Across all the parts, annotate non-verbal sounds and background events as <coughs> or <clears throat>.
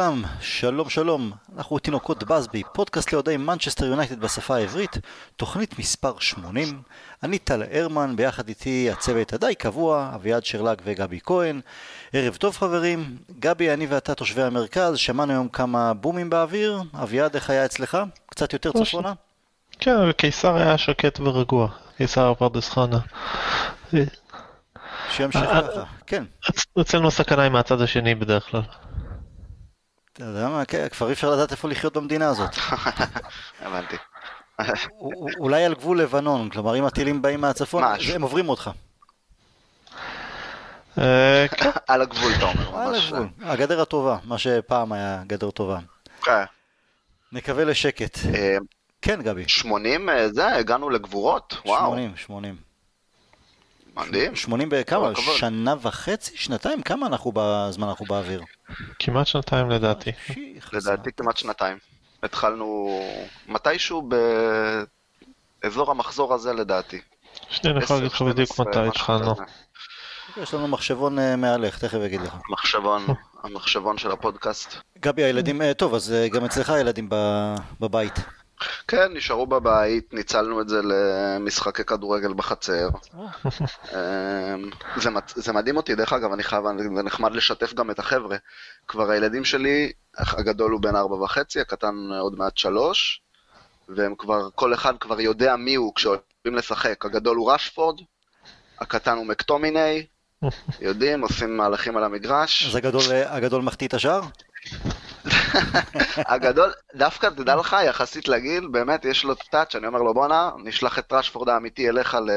לכולם, שלום שלום, אנחנו תינוקות באזבי, פודקאסט לאוהדי מנצ'סטר יונייטד בשפה העברית, תוכנית מספר 80. אני טל הרמן, ביחד איתי הצוות הדי קבוע, אביעד שרלק וגבי כהן. ערב טוב חברים, גבי, אני ואתה תושבי המרכז, שמענו היום כמה בומים באוויר, אביעד, איך היה אצלך? קצת יותר צפונה? כן, קיסר היה שקט ורגוע, קיסר פרדס חנה. שימשיך אה, ככה, כן. אצלנו הסכנה היא מהצד השני בדרך כלל. אתה יודע מה, כן, כבר אי אפשר לדעת איפה לחיות במדינה הזאת. <laughs> הבנתי. <laughs> אולי על גבול לבנון, כלומר אם הטילים באים מהצפון. הם עוברים אותך. אה, כן, <laughs> על הגבול, אתה אומר, על. הגבול. הגדר הטובה, מה שפעם היה גדר טובה. כן. נקווה לשקט. אה, כן, גבי. 80 אה, זה, הגענו לגבורות, וואו, 80, 80. מדהים. 80 בכמה? שנה וחצי? שנתיים? כמה אנחנו בזמן אנחנו באוויר? כמעט שנתיים לדעתי. שיח, לדעתי כמעט שנתיים. התחלנו מתישהו באזור המחזור הזה לדעתי. שנייה, אני יכול להגיד לך 10, בדיוק 12, מתי התחלנו. כזה. יש לנו מחשבון אה, מהלך, תכף אגיד לך. מחשבון, המחשבון של הפודקאסט. גבי, הילדים, אה, טוב, אז אה, גם אצלך הילדים בבית. כן, נשארו בבית, ניצלנו את זה למשחקי כדורגל בחצר. <laughs> אמ, זה, זה מדהים אותי, דרך אגב, אני חייב, זה נחמד לשתף גם את החבר'ה. כבר הילדים שלי, הגדול הוא בן ארבע וחצי, הקטן עוד מעט שלוש, והם כבר, כל אחד כבר יודע מי הוא כשעולים לשחק. הגדול הוא רשפורד, הקטן הוא מקטומיני, <laughs> יודעים, עושים מהלכים על המגרש. אז הגדול, אה, הגדול מחטיא את השער? הגדול, דווקא תדע לך, יחסית לגיל, באמת יש לו טאץ', אני אומר לו בואנה, נשלח את רשפורד האמיתי אליך ל...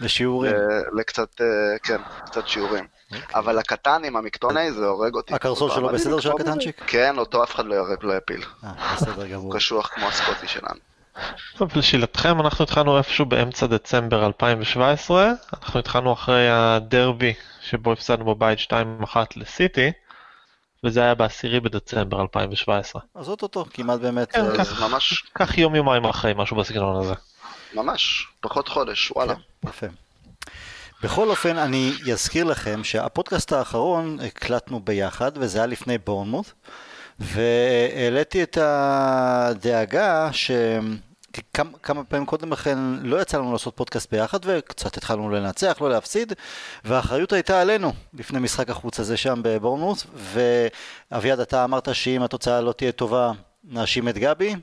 לשיעורים. ל- לקצת, אה, כן, קצת שיעורים. אבל הקטן עם המקטוני זה הורג אותי. הקרסול שלו בסדר של. הקטנצ'יק? כן, אותו אף אחד לא לא יפיל. אה, בסדר הוא גמור. קשוח כמו הסקוטי שלנו. טוב, לשאלתכם, אנחנו התחלנו איפשהו באמצע דצמבר 2017, אנחנו התחלנו אחרי הדרבי שבו הפסדנו בבית 2-1 לסיטי, וזה היה ב-10 בדצמבר 2017. אז אוטוטו, כמעט באמת. כן, אה, ככה. אז ממש, כך יום יומיים אחרי, משהו בסגנון הזה. ממש, פחות חודש, וואלה. כן, יפה. בכל אופן, אני אזכיר לכם שהפודקאסט האחרון הקלטנו ביחד, וזה היה לפני בורנמוט, והעליתי את הדאגה ש... כמה, כמה פעמים קודם לכן לא יצא לנו לעשות פודקאסט ביחד וקצת התחלנו לנצח, לא להפסיד והאחריות הייתה עלינו לפני משחק החוץ הזה שם בבורנמוט ואביעד אתה אמרת שאם התוצאה לא תהיה טובה נאשים את גבי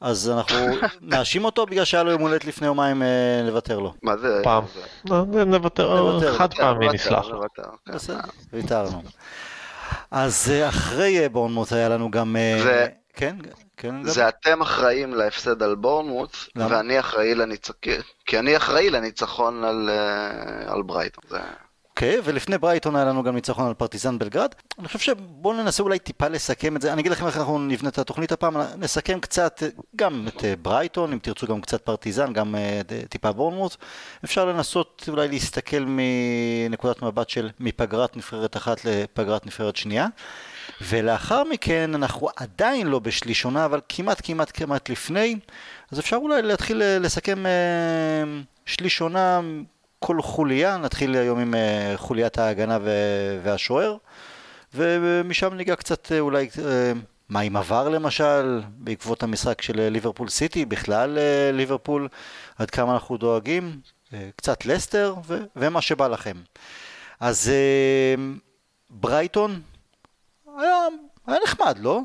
אז אנחנו <laughs> נאשים אותו בגלל שהיה לו יום הולדת לפני יומיים אה, לוותר לו. מה זה? פעם. זה- לא, נוותר, נוותר, חד פעמי כן, נסלח לו. נוותר, כן. בסדר, ויתרנו. אז אה, אחרי אה, בורנמוט היה לנו גם... אה, זה- כן, כן? זה אתם אחראים להפסד על בורנמוט, למה? ואני אחראי לניצחון, כי אני אחראי לניצחון על, אה, על ברייטון. זה- אוקיי, ולפני ברייטון היה לנו גם ניצחון על פרטיזן בלגרד. אני חושב שבואו ננסה אולי טיפה לסכם את זה. אני אגיד לכם איך אנחנו נבנה את התוכנית הפעם, נסכם קצת אה, גם את אה, ברייטון, אם תרצו גם קצת פרטיזן, גם טיפה בורנמוט. אפשר לנסות אולי להסתכל מנקודת מבט של מפגרת נבחרת אחת לפגרת נבחרת שנייה. ולאחר מכן אנחנו עדיין לא בשליש עונה, אבל כמעט כמעט כמעט לפני, אז אפשר אולי להתחיל אה, לסכם אה, שליש עונה כל חוליה, נתחיל היום עם אה, חוליית ההגנה ו- והשוער, ומשם ניגע קצת אה, אולי אה, מה עם עבר למשל, בעקבות המשחק של אה, ליברפול סיטי, בכלל ליברפול, עד כמה אנחנו דואגים, קצת לסטר ו- ומה שבא לכם. אז ברייטון, היה, היה נחמד, לא?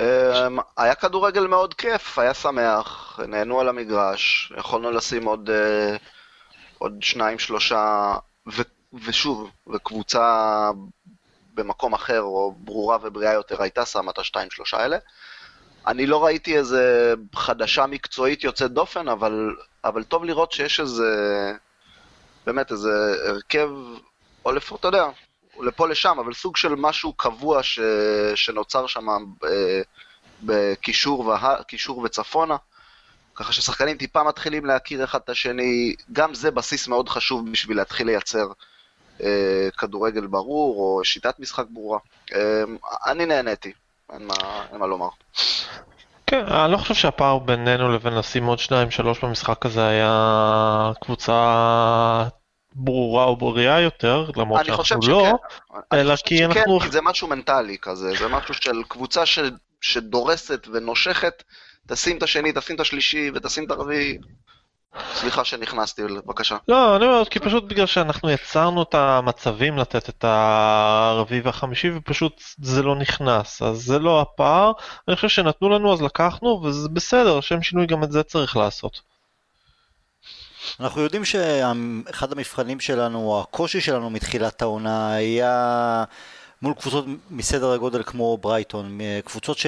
אמ, היה כדורגל מאוד כיף, היה שמח, נהנו על המגרש, יכולנו לשים עוד, אה, עוד שניים, שלושה, ו, ושוב, וקבוצה במקום אחר, או ברורה ובריאה יותר, הייתה שמה את השתיים, שלושה האלה. אני לא ראיתי איזה חדשה מקצועית יוצאת דופן, אבל, אבל טוב לראות שיש איזה, באמת איזה הרכב, או לפחות, אתה יודע, לפה לשם, אבל סוג של משהו קבוע ש... שנוצר שם אה, בקישור, וה... וצפונה. ככה ששחקנים טיפה מתחילים להכיר אחד את השני, גם זה בסיס מאוד חשוב בשביל להתחיל לייצר אה, כדורגל ברור, או שיטת משחק ברורה. אה, אני נהניתי, אין מה, אין מה לומר. כן, אני לא חושב שהפער בינינו לבין לשים עוד שניים שלוש במשחק הזה היה קבוצה ברורה או בריאה יותר, למרות אני חושב שאנחנו לא, שכן. אלא כי שכן, אנחנו... כי זה משהו מנטלי כזה, זה משהו של קבוצה ש... שדורסת ונושכת, תשים את השני, תשים את השלישי ותשים את הרביעי. סליחה שנכנסתי, בבקשה. לא, אני אומר, כי פשוט בגלל שאנחנו יצרנו את המצבים לתת את הרביעי והחמישי, ופשוט זה לא נכנס, אז זה לא הפער. אני חושב שנתנו לנו אז לקחנו, וזה בסדר, לשם שינוי גם את זה צריך לעשות. אנחנו יודעים שאחד המבחנים שלנו, או הקושי שלנו מתחילת העונה, היה מול קבוצות מסדר הגודל כמו ברייטון, קבוצות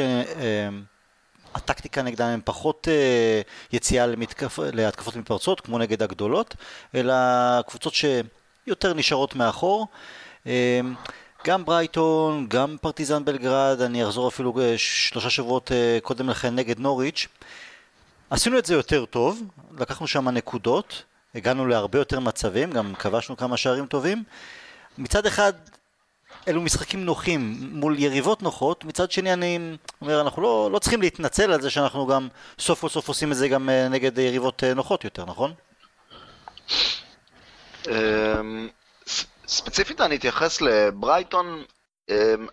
שהטקטיקה נגדן הן פחות אה, יציאה למתקפ... להתקפות מתפרצות, כמו נגד הגדולות, אלא קבוצות שיותר נשארות מאחור. אה, גם ברייטון, גם פרטיזן בלגרד, אני אחזור אפילו אה, שלושה שבועות קודם לכן נגד נוריץ'. עשינו את זה יותר טוב, לקחנו שם נקודות, הגענו להרבה יותר מצבים, גם כבשנו כמה שערים טובים. מצד אחד, אלו משחקים נוחים מול יריבות נוחות, מצד שני אני אומר, אנחנו לא, לא צריכים להתנצל על זה שאנחנו גם סוף כל סוף עושים את זה גם אה, נגד יריבות אה, נוחות יותר, נכון? אמ, ספציפית אני אתייחס לברייטון, אמ,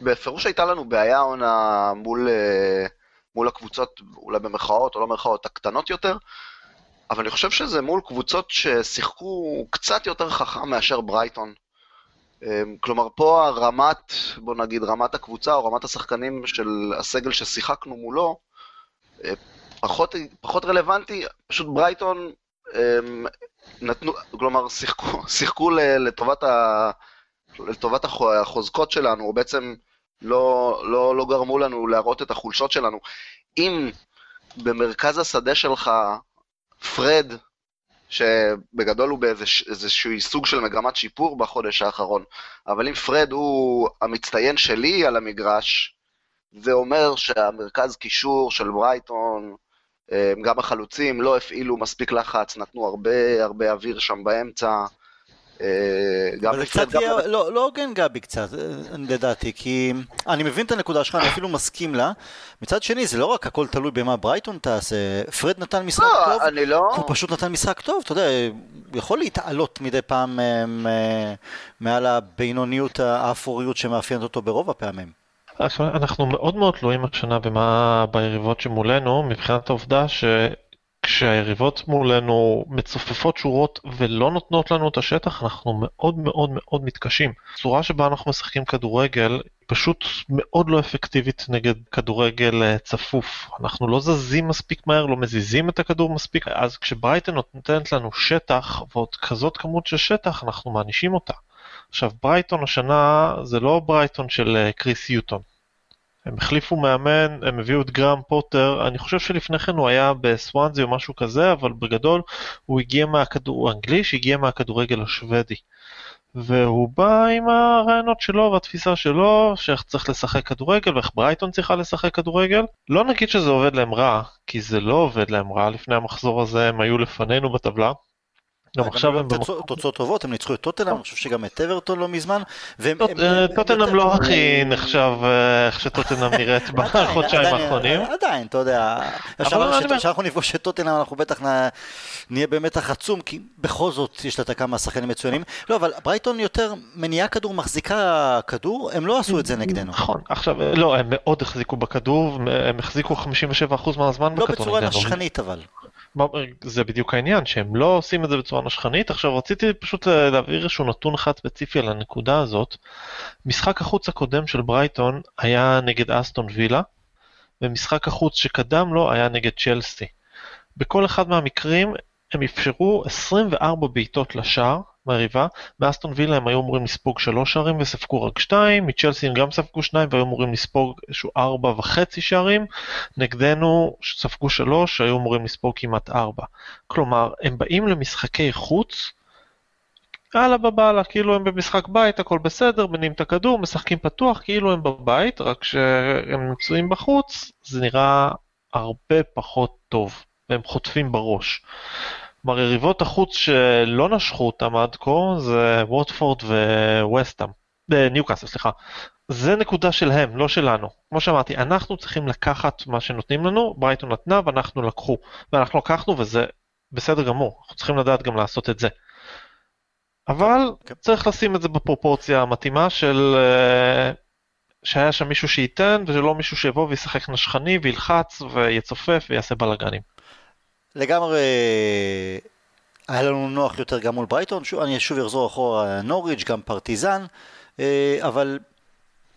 בפירוש הייתה לנו בעיה עונה מול אה, מול הקבוצות, אולי במרכאות או לא במרכאות, הקטנות יותר, אבל אני חושב שזה מול קבוצות ששיחקו קצת יותר חכם מאשר ברייטון. אמ, כלומר, פה הרמת, בוא נגיד, רמת הקבוצה או רמת השחקנים של הסגל ששיחקנו מולו, אה, פחות, פחות רלוונטי, פשוט ברייטון אמ, נתנו, כלומר, שיחקו, <laughs> שיחקו לטובת, ה, לטובת החוזקות שלנו, או בעצם לא, לא, לא גרמו לנו להראות את החולשות שלנו. אם במרכז השדה שלך פרד, שבגדול הוא באיזשהו סוג של מגמת שיפור בחודש האחרון, אבל אם פרד הוא המצטיין שלי על המגרש, זה אומר שהמרכז קישור של ברייטון, אה, גם החלוצים לא הפעילו מספיק לחץ, נתנו הרבה הרבה אוויר שם באמצע. אה, גם זה קצת יהיה, לא, לא הוגן גבי קצת, אה, לדעתי, כי אני מבין את הנקודה שלך, אני אפילו מסכים לה. מצד שני, זה לא רק הכל תלוי במה ברייטון תעשה, פרד נתן משחק לא, טוב, אני לא... הוא פשוט נתן משחק טוב, אתה יודע, הוא יכול להתעלות מדי פעם אה, מעל הבינוניות, האפוריות שמאפיינת אותו ברוב הפעמים. אנחנו מאוד מאוד תלויים השנה במה ביריבות שמולנו, מבחינת העובדה ש... כשהיריבות מולנו מצופפות שורות ולא נותנות לנו את השטח, אנחנו מאוד מאוד מאוד מתקשים. הצורה שבה אנחנו משחקים כדורגל פשוט מאוד לא אפקטיבית נגד כדורגל אה, צפוף. אנחנו לא זזים מספיק מהר, לא מזיזים את הכדור מספיק, אז כשברייטון נותנת לנו שטח, ועוד כזאת כמות של שטח, אנחנו מענישים אותה. עכשיו, ברייטון השנה זה לא ברייטון של אה, קריס יוטון. הם החליפו מאמן, הם הביאו את גראם פוטר, אני חושב שלפני כן הוא היה בסוואנזי או משהו כזה, אבל בגדול הוא הגיע מהכדור, הוא אנגלי שהגיע מהכדורגל השוודי. והוא בא עם הרעיונות שלו והתפיסה שלו, שאיך צריך לשחק כדורגל ואיך ברייטון צריכה לשחק כדורגל. לא נגיד שזה עובד להם רע, כי זה לא עובד להם רע, לפני המחזור הזה הם היו לפנינו בטבלה. גם עכשיו הם תוצאות טובות, הם ניצחו את טוטנאם, אני חושב שגם את אברטון לא מזמן. טוטנאם לא הכי נחשב אה, איך שטוטנאם נראית <laughs> בחודשיים האחרונים. עדיין, אתה יודע, כשאנחנו נפגוש את טוטנאם אנחנו בטח נהיה במתח עצום, כי בכל זאת יש לה את כמה שחקנים מצוינים. לא, אבל ברייטון יותר מניעה כדור, מחזיקה כדור, הם לא עשו את זה נגדנו. נכון, עכשיו, לא, הם מאוד החזיקו בכדור, הם החזיקו 57% מהזמן בכדור. לא בצורה נשכנית אבל. זה בדיוק העניין, שהם לא עושים את זה בצורה נשכנית. עכשיו רציתי פשוט להעביר איזשהו נתון אחד ספציפי על הנקודה הזאת. משחק החוץ הקודם של ברייטון היה נגד אסטון וילה, ומשחק החוץ שקדם לו היה נגד צ'לסי. בכל אחד מהמקרים הם אפשרו 24 בעיטות לשער, מהיריבה. מאסטון וילה הם היו אמורים לספוג שלוש שערים וספגו רק שתיים, מצ'לסי הם גם ספגו שניים והיו אמורים לספוג איזשהו ארבע וחצי שערים. נגדנו ספגו שלוש, היו אמורים לספוג כמעט ארבע. כלומר, הם באים למשחקי חוץ, יאללה בבאללה, כאילו הם במשחק בית, הכל בסדר, מניעים את הכדור, משחקים פתוח, כאילו הם בבית, רק שהם נמצאים בחוץ, זה נראה הרבה פחות טוב, והם חוטפים בראש. כלומר יריבות החוץ שלא נשכו אותם עד כה זה ווטפורד וווסטאם, אה, ניוקאסל סליחה. זה נקודה שלהם, לא שלנו. כמו שאמרתי, אנחנו צריכים לקחת מה שנותנים לנו, ברייטון נתנה ואנחנו לקחו. ואנחנו לקחנו וזה בסדר גמור, אנחנו צריכים לדעת גם לעשות את זה. אבל כן. צריך לשים את זה בפרופורציה המתאימה של אה, שהיה שם מישהו שייתן ולא מישהו שיבוא וישחק נשכני וילחץ ויצופף ויעשה בלאגנים. לגמרי היה לנו נוח יותר גם מול ברייטון, שוב, אני שוב אחזור אחורה, נוריץ', גם פרטיזן, אה, אבל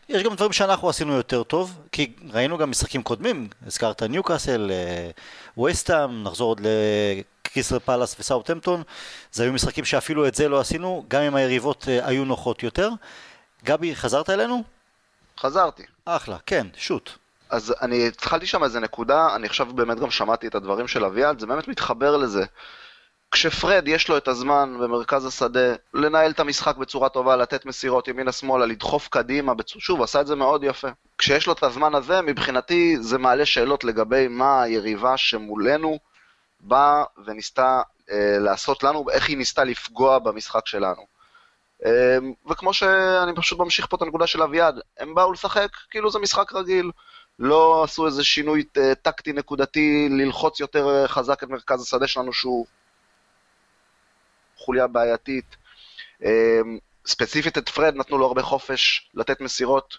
יש גם דברים שאנחנו עשינו יותר טוב, כי ראינו גם משחקים קודמים, הזכרת ניוקאסל, אה, ווסטהאם, נחזור עוד לקריסטל פלאס וסאוטהמפטון, זה היו משחקים שאפילו את זה לא עשינו, גם אם היריבות אה, היו נוחות יותר. גבי, חזרת אלינו? חזרתי. אחלה, כן, שוט. אז אני התחלתי שם איזה נקודה, אני עכשיו באמת גם שמעתי את הדברים של אביעד, זה באמת מתחבר לזה. כשפרד יש לו את הזמן במרכז השדה לנהל את המשחק בצורה טובה, לתת מסירות ימינה-שמאלה, לדחוף קדימה. שוב, עשה את זה מאוד יפה. כשיש לו את הזמן הזה, מבחינתי זה מעלה שאלות לגבי מה היריבה שמולנו באה וניסתה אה, לעשות לנו, איך היא ניסתה לפגוע במשחק שלנו. אה, וכמו שאני פשוט ממשיך פה את הנקודה של אביעד, הם באו לשחק כאילו זה משחק רגיל. לא עשו איזה שינוי אה, טקטי נקודתי ללחוץ יותר אה, חזק את מרכז השדה שלנו שהוא חוליה בעייתית. אה, ספציפית את פרד נתנו לו הרבה חופש לתת מסירות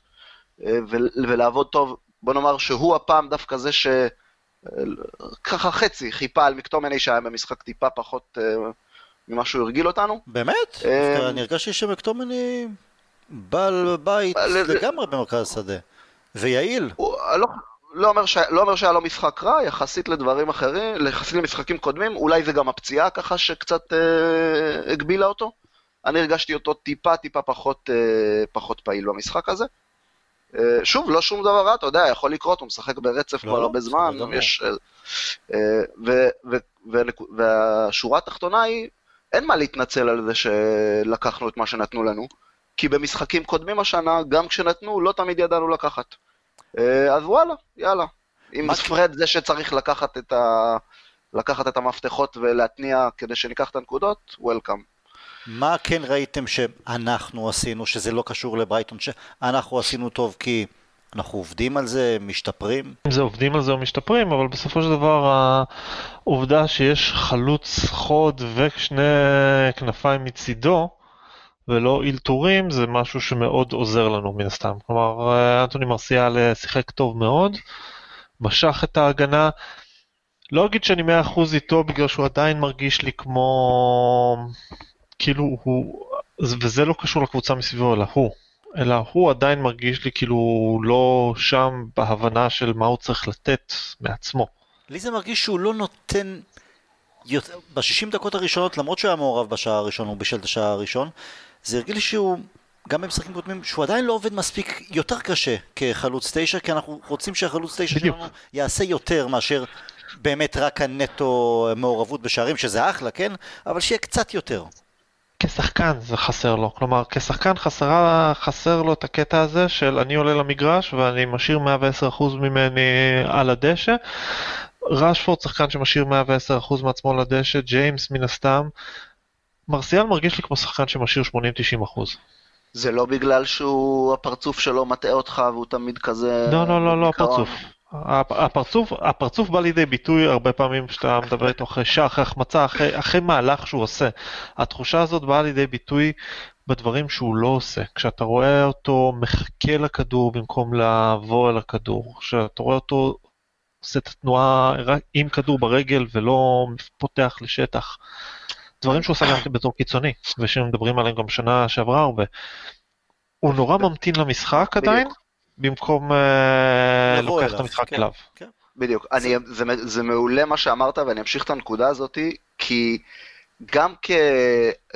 ולעבוד טוב. בוא נאמר שהוא הפעם דווקא זה ש... ככה חצי חיפה על מקטומני שהיה במשחק טיפה פחות ממה שהוא הרגיל אותנו. באמת? אני הרגשתי שמקטומני בעל בית לגמרי במרכז השדה. ויעיל. הוא, לא, לא, אומר ש, לא אומר שהיה לו משחק רע, יחסית לדברים אחרים, יחסית למשחקים קודמים, אולי זה גם הפציעה ככה שקצת אה, הגבילה אותו. אני הרגשתי אותו טיפה טיפה פחות, אה, פחות פעיל במשחק הזה. אה, שוב, לא שום דבר רע, אתה יודע, יכול לקרות, הוא משחק ברצף לא, כבר לא, הרבה בסדר זמן. יש... אה, אה, ו, ו, ו, והשורה התחתונה היא, אין מה להתנצל על זה שלקחנו את מה שנתנו לנו, כי במשחקים קודמים השנה, גם כשנתנו, לא תמיד ידענו לקחת. אה, אז וואלה, יאללה. אם פרד זה שצריך לקחת את, ה... לקחת את המפתחות ולהתניע כדי שניקח את הנקודות, וולקאם. מה כן ראיתם שאנחנו עשינו, שזה לא קשור לברייטון, שאנחנו עשינו טוב כי אנחנו עובדים על זה, משתפרים? אם זה עובדים על זה או משתפרים, אבל בסופו של דבר העובדה שיש חלוץ חוד ושני כנפיים מצידו ולא אלתורים זה משהו שמאוד עוזר לנו מן הסתם. כלומר, אה, אנטוני מרסיאל אה, שיחק טוב מאוד, משך את ההגנה. לא אגיד שאני 100% איתו בגלל שהוא עדיין מרגיש לי כמו... כאילו הוא... וזה לא קשור לקבוצה מסביבו, אלא הוא. אלא הוא עדיין מרגיש לי כאילו הוא לא שם בהבנה של מה הוא צריך לתת מעצמו. לי זה מרגיש שהוא לא נותן... יותר- ב-60 דקות הראשונות, למרות שהוא היה מעורב בשער הראשון, הוא בישל את השער הראשון, זה הרגיש לי שהוא, גם במשחקים קודמים, שהוא עדיין לא עובד מספיק יותר קשה כחלוץ תשע, כי אנחנו רוצים שהחלוץ תשע בדיוק. שלנו יעשה יותר מאשר באמת רק הנטו מעורבות בשערים, שזה אחלה, כן? אבל שיהיה קצת יותר. כשחקן זה חסר לו, כלומר כשחקן חסרה, חסר לו את הקטע הזה של אני עולה למגרש ואני משאיר 110% ממני על הדשא. רשפורד שחקן שמשאיר 110% מעצמו על הדשא, ג'יימס מן הסתם. מרסיאל מרגיש לי כמו שחקן שמשאיר 80-90%. זה לא בגלל שהוא, הפרצוף שלו מטעה אותך והוא תמיד כזה... לא, לא, לא, לא. הפרצוף. הפ- הפרצוף, הפרצוף בא לידי ביטוי הרבה פעמים כשאתה מדבר איתו אחרי שער, אחרי החמצה, אחרי, אחרי מהלך שהוא עושה. התחושה הזאת באה לידי ביטוי בדברים שהוא לא עושה. כשאתה רואה אותו מחכה לכדור במקום לעבור אל הכדור, כשאתה רואה אותו עושה את התנועה עם כדור ברגל ולא פותח לשטח. דברים שהוא עושה גם בתור קיצוני, ושמדברים עליהם גם שנה שעברה הרבה. הוא נורא ממתין למשחק עדיין. במקום אה, לוקח את המשחק כן, אליו. כן. בדיוק. אני, זה, זה מעולה מה שאמרת, ואני אמשיך את הנקודה הזאת, כי גם, כ,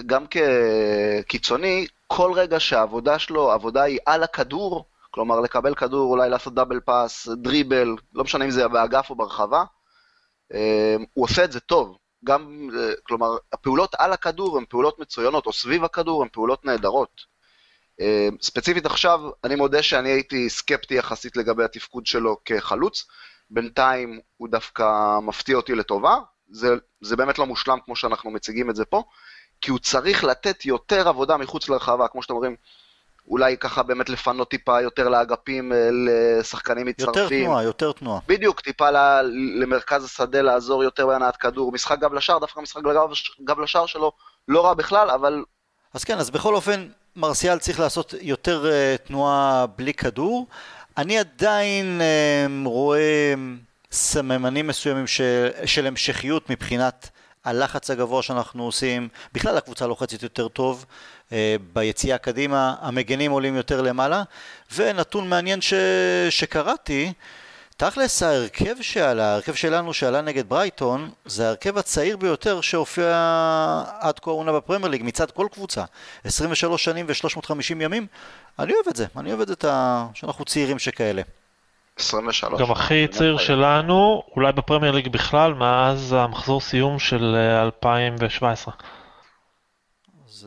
גם כקיצוני, כל רגע שהעבודה שלו, העבודה היא על הכדור, כלומר לקבל כדור, אולי לעשות דאבל פאס, דריבל, לא משנה אם זה באגף או ברחבה, אה, הוא עושה את זה טוב. גם, אה, כלומר, הפעולות על הכדור הן פעולות מצוינות, או סביב הכדור הן פעולות נהדרות. אה, ספציפית עכשיו, אני מודה שאני הייתי סקפטי יחסית לגבי התפקוד שלו כחלוץ. בינתיים הוא דווקא מפתיע אותי לטובה. זה, זה באמת לא מושלם כמו שאנחנו מציגים את זה פה, כי הוא צריך לתת יותר עבודה מחוץ לרחבה, כמו שאתם אומרים, אולי ככה באמת לפנות טיפה יותר לאגפים, אה, לשחקנים יותר מצטרפים. תנועה, יותר תנועה. בדיוק, טיפה ל- למרכז השדה לעזור יותר בהנעת כדור. משחק גב לשער, דווקא משחק גב, גב לשער שלו לא רע בכלל, אבל אז כן, אז בכל אופן, מרסיאל צריך לעשות יותר uh, תנועה בלי כדור. אני עדיין uh, רואה סממנים מסוימים של, של המשכיות מבחינת הלחץ הגבוה שאנחנו עושים. בכלל הקבוצה לוחצת יותר טוב. uh, ביציאה קדימה, המגנים עולים יותר למעלה. ונתון מעניין ש, שקראתי, תכלס ההרכב שעלה, ההרכב שלנו שעלה נגד ברייטון, זה ההרכב הצעיר ביותר שהופיע עד כה העונה בפרמייר ליג מצד כל קבוצה. 23 שנים ו-350 ימים, אני אוהב את זה, אני אוהב את זה שאנחנו צעירים שכאלה. 23. גם הכי צעיר שלנו, אולי בפרמייר ליג בכלל, מאז המחזור סיום של 2017.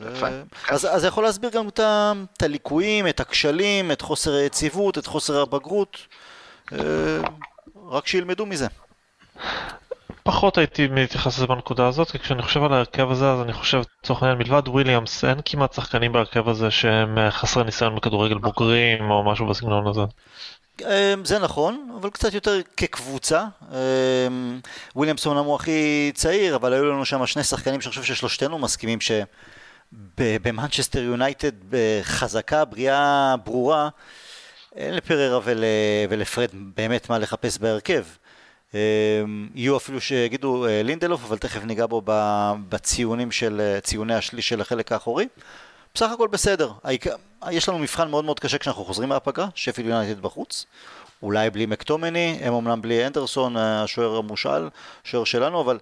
אה, אז זה יכול להסביר גם את הליקויים, את הכשלים, את חוסר היציבות, את חוסר הבגרות. אה, רק שילמדו מזה. פחות הייתי מתייחס לזה בנקודה הזאת, כי כשאני חושב על ההרכב הזה, אז אני חושב, לצורך העניין, מלבד וויליאמס, אין כמעט שחקנים בהרכב הזה שהם אה, חסרי ניסיון בכדורגל בוגרים, או משהו בסגנון הזה. אה, זה נכון, אבל קצת יותר כקבוצה. וויליאמס אומנם הוא הכי צעיר, אבל היו לנו שם שני שחקנים שאני חושב ששלושתנו מסכימים שבמנצ'סטר יונייטד, בחזקה, בריאה, ברורה, אין לפררה ול, ולפרד באמת מה לחפש בהרכב. אמ, יהיו אפילו שיגידו אה, לינדלוף, אבל תכף ניגע בו בציונים של, אה, ציוני השליש של החלק האחורי. בסך הכל בסדר. יש לנו מבחן מאוד מאוד קשה כשאנחנו חוזרים מהפגרה, שפיל יונייטד בחוץ. אולי בלי מקטומני, הם אמנם בלי אנדרסון, אה, השוער המושאל, שוער שלנו, אבל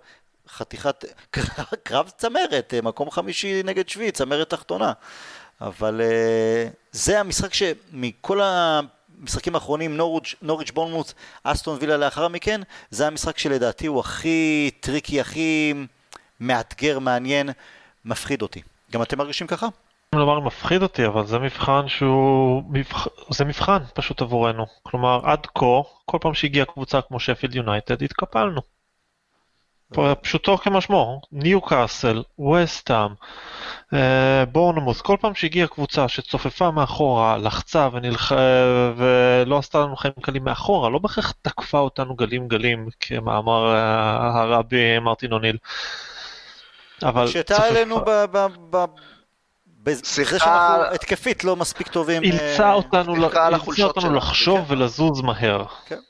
חתיכת <laughs> קרב צמרת, מקום חמישי נגד שביעי, צמרת תחתונה. אבל uh, זה המשחק שמכל המשחקים האחרונים, נוריץ', בורנמוט, אסטון וילה לאחר מכן, זה המשחק שלדעתי הוא הכי טריקי, הכי מאתגר, מעניין, מפחיד אותי. גם אתם מרגישים ככה? לומר מפחיד אותי, אבל זה מבחן שהוא... מבח... זה מבחן פשוט עבורנו. כלומר, עד כה, כל פעם שהגיעה קבוצה כמו שפילד יונייטד, התקפלנו. פשוטו כמשמעו, ניו קאסל, וסטאם, בורנמוס, כל פעם שהגיעה קבוצה שצופפה מאחורה, לחצה ונלח... ולא עשתה לנו חיים קלים מאחורה, לא בהכרח תקפה אותנו גלים גלים, כמאמר אה, הרבי מרטין אוניל. אבל שהייתה עלינו ב... ב... ב... בזה שאנחנו התקפית לא מספיק טובים. אילצה אותנו, אותנו לחשוב כן. ולזוז מהר. כן.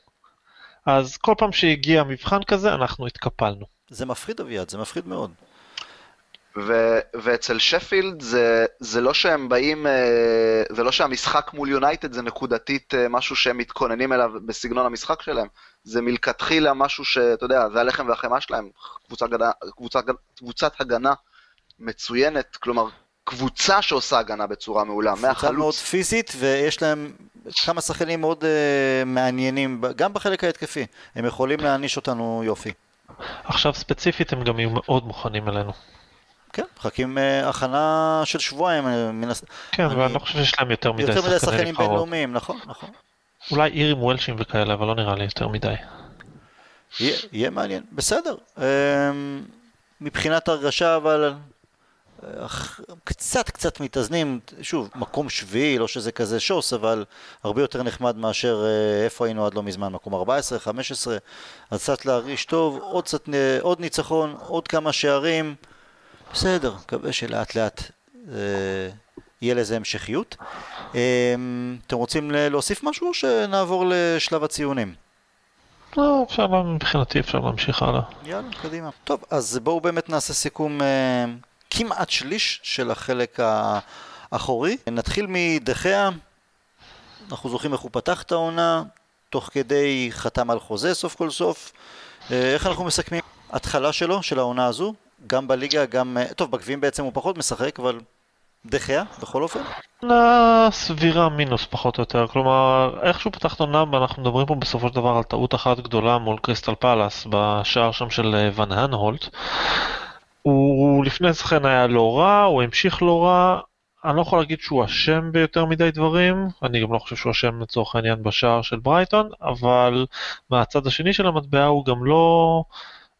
אז כל פעם שהגיע מבחן כזה, אנחנו התקפלנו. זה מפחיד אביעד, זה מפחיד מאוד. ו- ואצל שפילד זה, זה לא שהם באים, אה, זה לא שהמשחק מול יונייטד זה נקודתית אה, משהו שהם מתכוננים אליו בסגנון המשחק שלהם, זה מלכתחילה משהו שאתה יודע, זה הלחם והחמאה שלהם, קבוצה, קבוצה, קבוצת הגנה מצוינת, כלומר קבוצה שעושה הגנה בצורה מעולה, מהחלוץ. קבוצה מאוד פיזית ויש להם כמה שחקנים מאוד uh, מעניינים, גם בחלק ההתקפי, הם יכולים להעניש אותנו יופי. עכשיו ספציפית הם גם יהיו מאוד מוכנים אלינו. כן, מחכים uh, הכנה של שבועיים. Uh, מן... כן, אבל אני לא חושב שיש להם יותר מדי שחקנים יותר מדי שחקנים בינלאומיים, נכון, נכון. אולי אירים וולשים וכאלה, אבל לא נראה לי יותר מדי. יהיה, יהיה מעניין, בסדר. Um, מבחינת הרגשה, אבל קצת קצת מתאזנים, שוב, מקום שביעי, לא שזה כזה שוס, אבל הרבה יותר נחמד מאשר אה, איפה היינו עד לא מזמן, מקום 14, 15, אז קצת להרגיש טוב, עוד, קצת, עוד ניצחון, עוד כמה שערים, בסדר, מקווה שלאט לאט אה, יהיה לזה המשכיות. אה, אתם רוצים להוסיף משהו או שנעבור לשלב הציונים? לא, אפשר, מבחינתי אפשר להמשיך הלאה. יאללה, קדימה. טוב, אז בואו באמת נעשה סיכום כמעט שליש של החלק האחורי. נתחיל מדחיה, אנחנו זוכרים איך הוא פתח את העונה, תוך כדי חתם על חוזה סוף כל סוף. אה, איך אנחנו מסכמים התחלה שלו, של העונה הזו, גם בליגה, גם... אה, טוב, בגביעים בעצם הוא פחות משחק, אבל דחיה, בכל אופן? סבירה מינוס פחות או יותר, כלומר, איך שהוא פתח את העונה, אנחנו מדברים פה בסופו של דבר על טעות אחת גדולה מול קריסטל פאלאס, בשער שם של אה, ון הנהולט. הוא לפני זה כן היה לא רע, הוא המשיך לא רע, אני לא יכול להגיד שהוא אשם ביותר מדי דברים, אני גם לא חושב שהוא אשם לצורך העניין בשער של ברייטון, אבל מהצד השני של המטבע הוא גם לא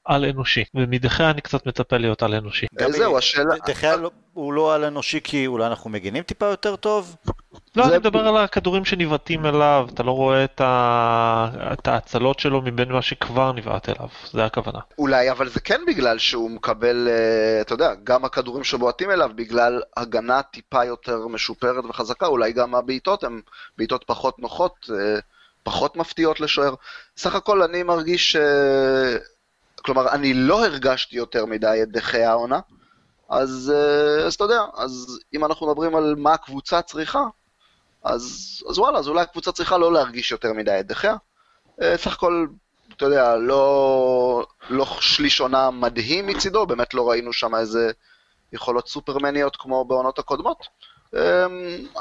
על אנושי, ומדחיה אני קצת מצפה להיות על אנושי. זהו, השאלה... דחיה הוא לא על אנושי כי אולי אנחנו מגינים טיפה יותר טוב? לא, אני מדבר על הכדורים שניבטים אליו, אתה לא רואה את ההצלות שלו מבין מה שכבר נבעט אליו, זה הכוונה. אולי, אבל זה כן בגלל שהוא מקבל, אה, אתה יודע, גם הכדורים שבועטים אליו, בגלל הגנה טיפה יותר משופרת וחזקה, אולי גם הבעיטות הן בעיטות פחות נוחות, אה, פחות מפתיעות לשוער. סך הכל אני מרגיש, אה, כלומר, אני לא הרגשתי יותר מדי את דחי העונה, אז, אה, אז אתה יודע, אז אם אנחנו מדברים על מה הקבוצה צריכה, אז, אז וואלה, אז אולי הקבוצה צריכה לא להרגיש יותר מדי את דחיה. אה, סך הכל, אתה יודע, לא, לא שליש עונה מדהים מצידו, באמת לא ראינו שם איזה יכולות סופרמניות כמו בעונות הקודמות. אה,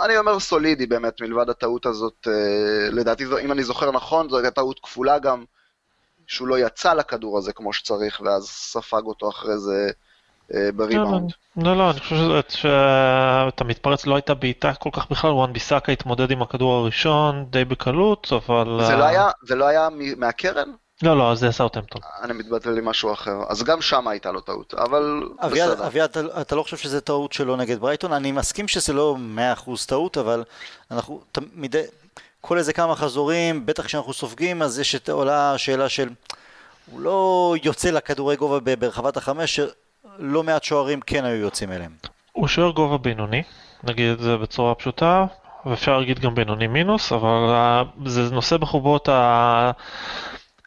אני אומר סולידי באמת, מלבד הטעות הזאת, אה, לדעתי, אם אני זוכר נכון, זו הייתה טעות כפולה גם, שהוא לא יצא לכדור הזה כמו שצריך, ואז ספג אותו אחרי זה אה, בריבאונד. לא, לא, אני חושב שזה- שאתה מתפרץ, לא הייתה בעיטה כל כך בכלל, וואן ביסאקה התמודד עם הכדור הראשון די בקלות, אבל... זה אה, לא היה, זה לא היה מ- מהקרן? לא, לא, זה סאוטהמפטון. אני מתבטל עם משהו אחר. אז גם שם הייתה לו טעות, אבל אביעד, בסדר. אביעד, אתה, אתה לא חושב שזה טעות שלו נגד ברייטון? אני מסכים שזה לא 100% טעות, אבל אנחנו תמיד, כל איזה כמה חזורים, בטח כשאנחנו סופגים, אז יש את עולה השאלה של, הוא לא יוצא לכדורי גובה ברחבת החמש, שלא מעט שוערים כן היו יוצאים אליהם. הוא שוער גובה בינוני, נגיד את זה בצורה פשוטה, ואפשר להגיד גם בינוני מינוס, אבל זה נושא בחובו את, ה...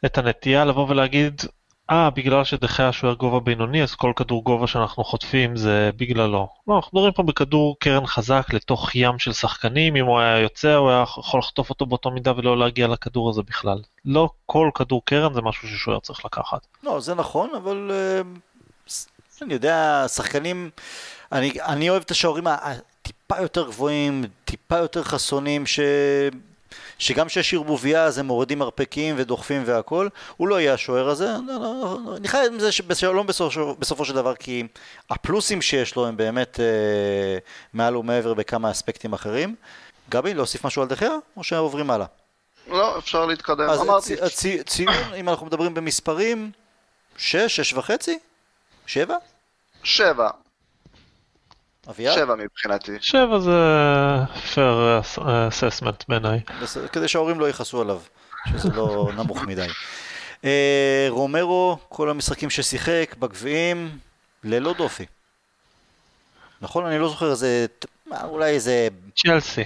את הנטייה לבוא ולהגיד, אה, בגלל שדחיה שוער גובה בינוני, אז כל כדור גובה שאנחנו חוטפים זה בגללו. לא, אנחנו מדברים פה בכדור קרן חזק לתוך ים של שחקנים, אם הוא היה יוצא, הוא היה יכול לחטוף אותו באותו מידה ולא להגיע לכדור הזה בכלל. לא כל כדור קרן זה משהו ששוער צריך לקחת. לא, זה נכון, אבל אה, אני יודע, שחקנים, אני, אני אוהב את השוערים הטיפה יותר גבוהים, טיפה יותר חסונים, ש... שגם כשיש ערבוביה אז הם מורידים מרפקים ודוחפים והכל, הוא לא יהיה השוער הזה, לא, לא, לא, אני חי עם זה שבשלום בסופו, בסופו של דבר, כי הפלוסים שיש לו הם באמת אה, מעל ומעבר בכמה אספקטים אחרים. גבי, להוסיף משהו על דחיה, או שעוברים הלאה? לא, אפשר להתקדם. אז אמרתי, צי, הצי, ציון, אם אנחנו מדברים במספרים, שש, שש וחצי? שבע? שבע, אביעד? שבע מבחינתי. שבע זה fair assessment בעיניי. בסדר, כדי שההורים לא יכעסו עליו, שזה לא <laughs> נמוך מדי. אה, רומרו, כל המשחקים ששיחק, בגביעים, ללא דופי. נכון? אני לא זוכר איזה, אולי איזה... צ'לסי.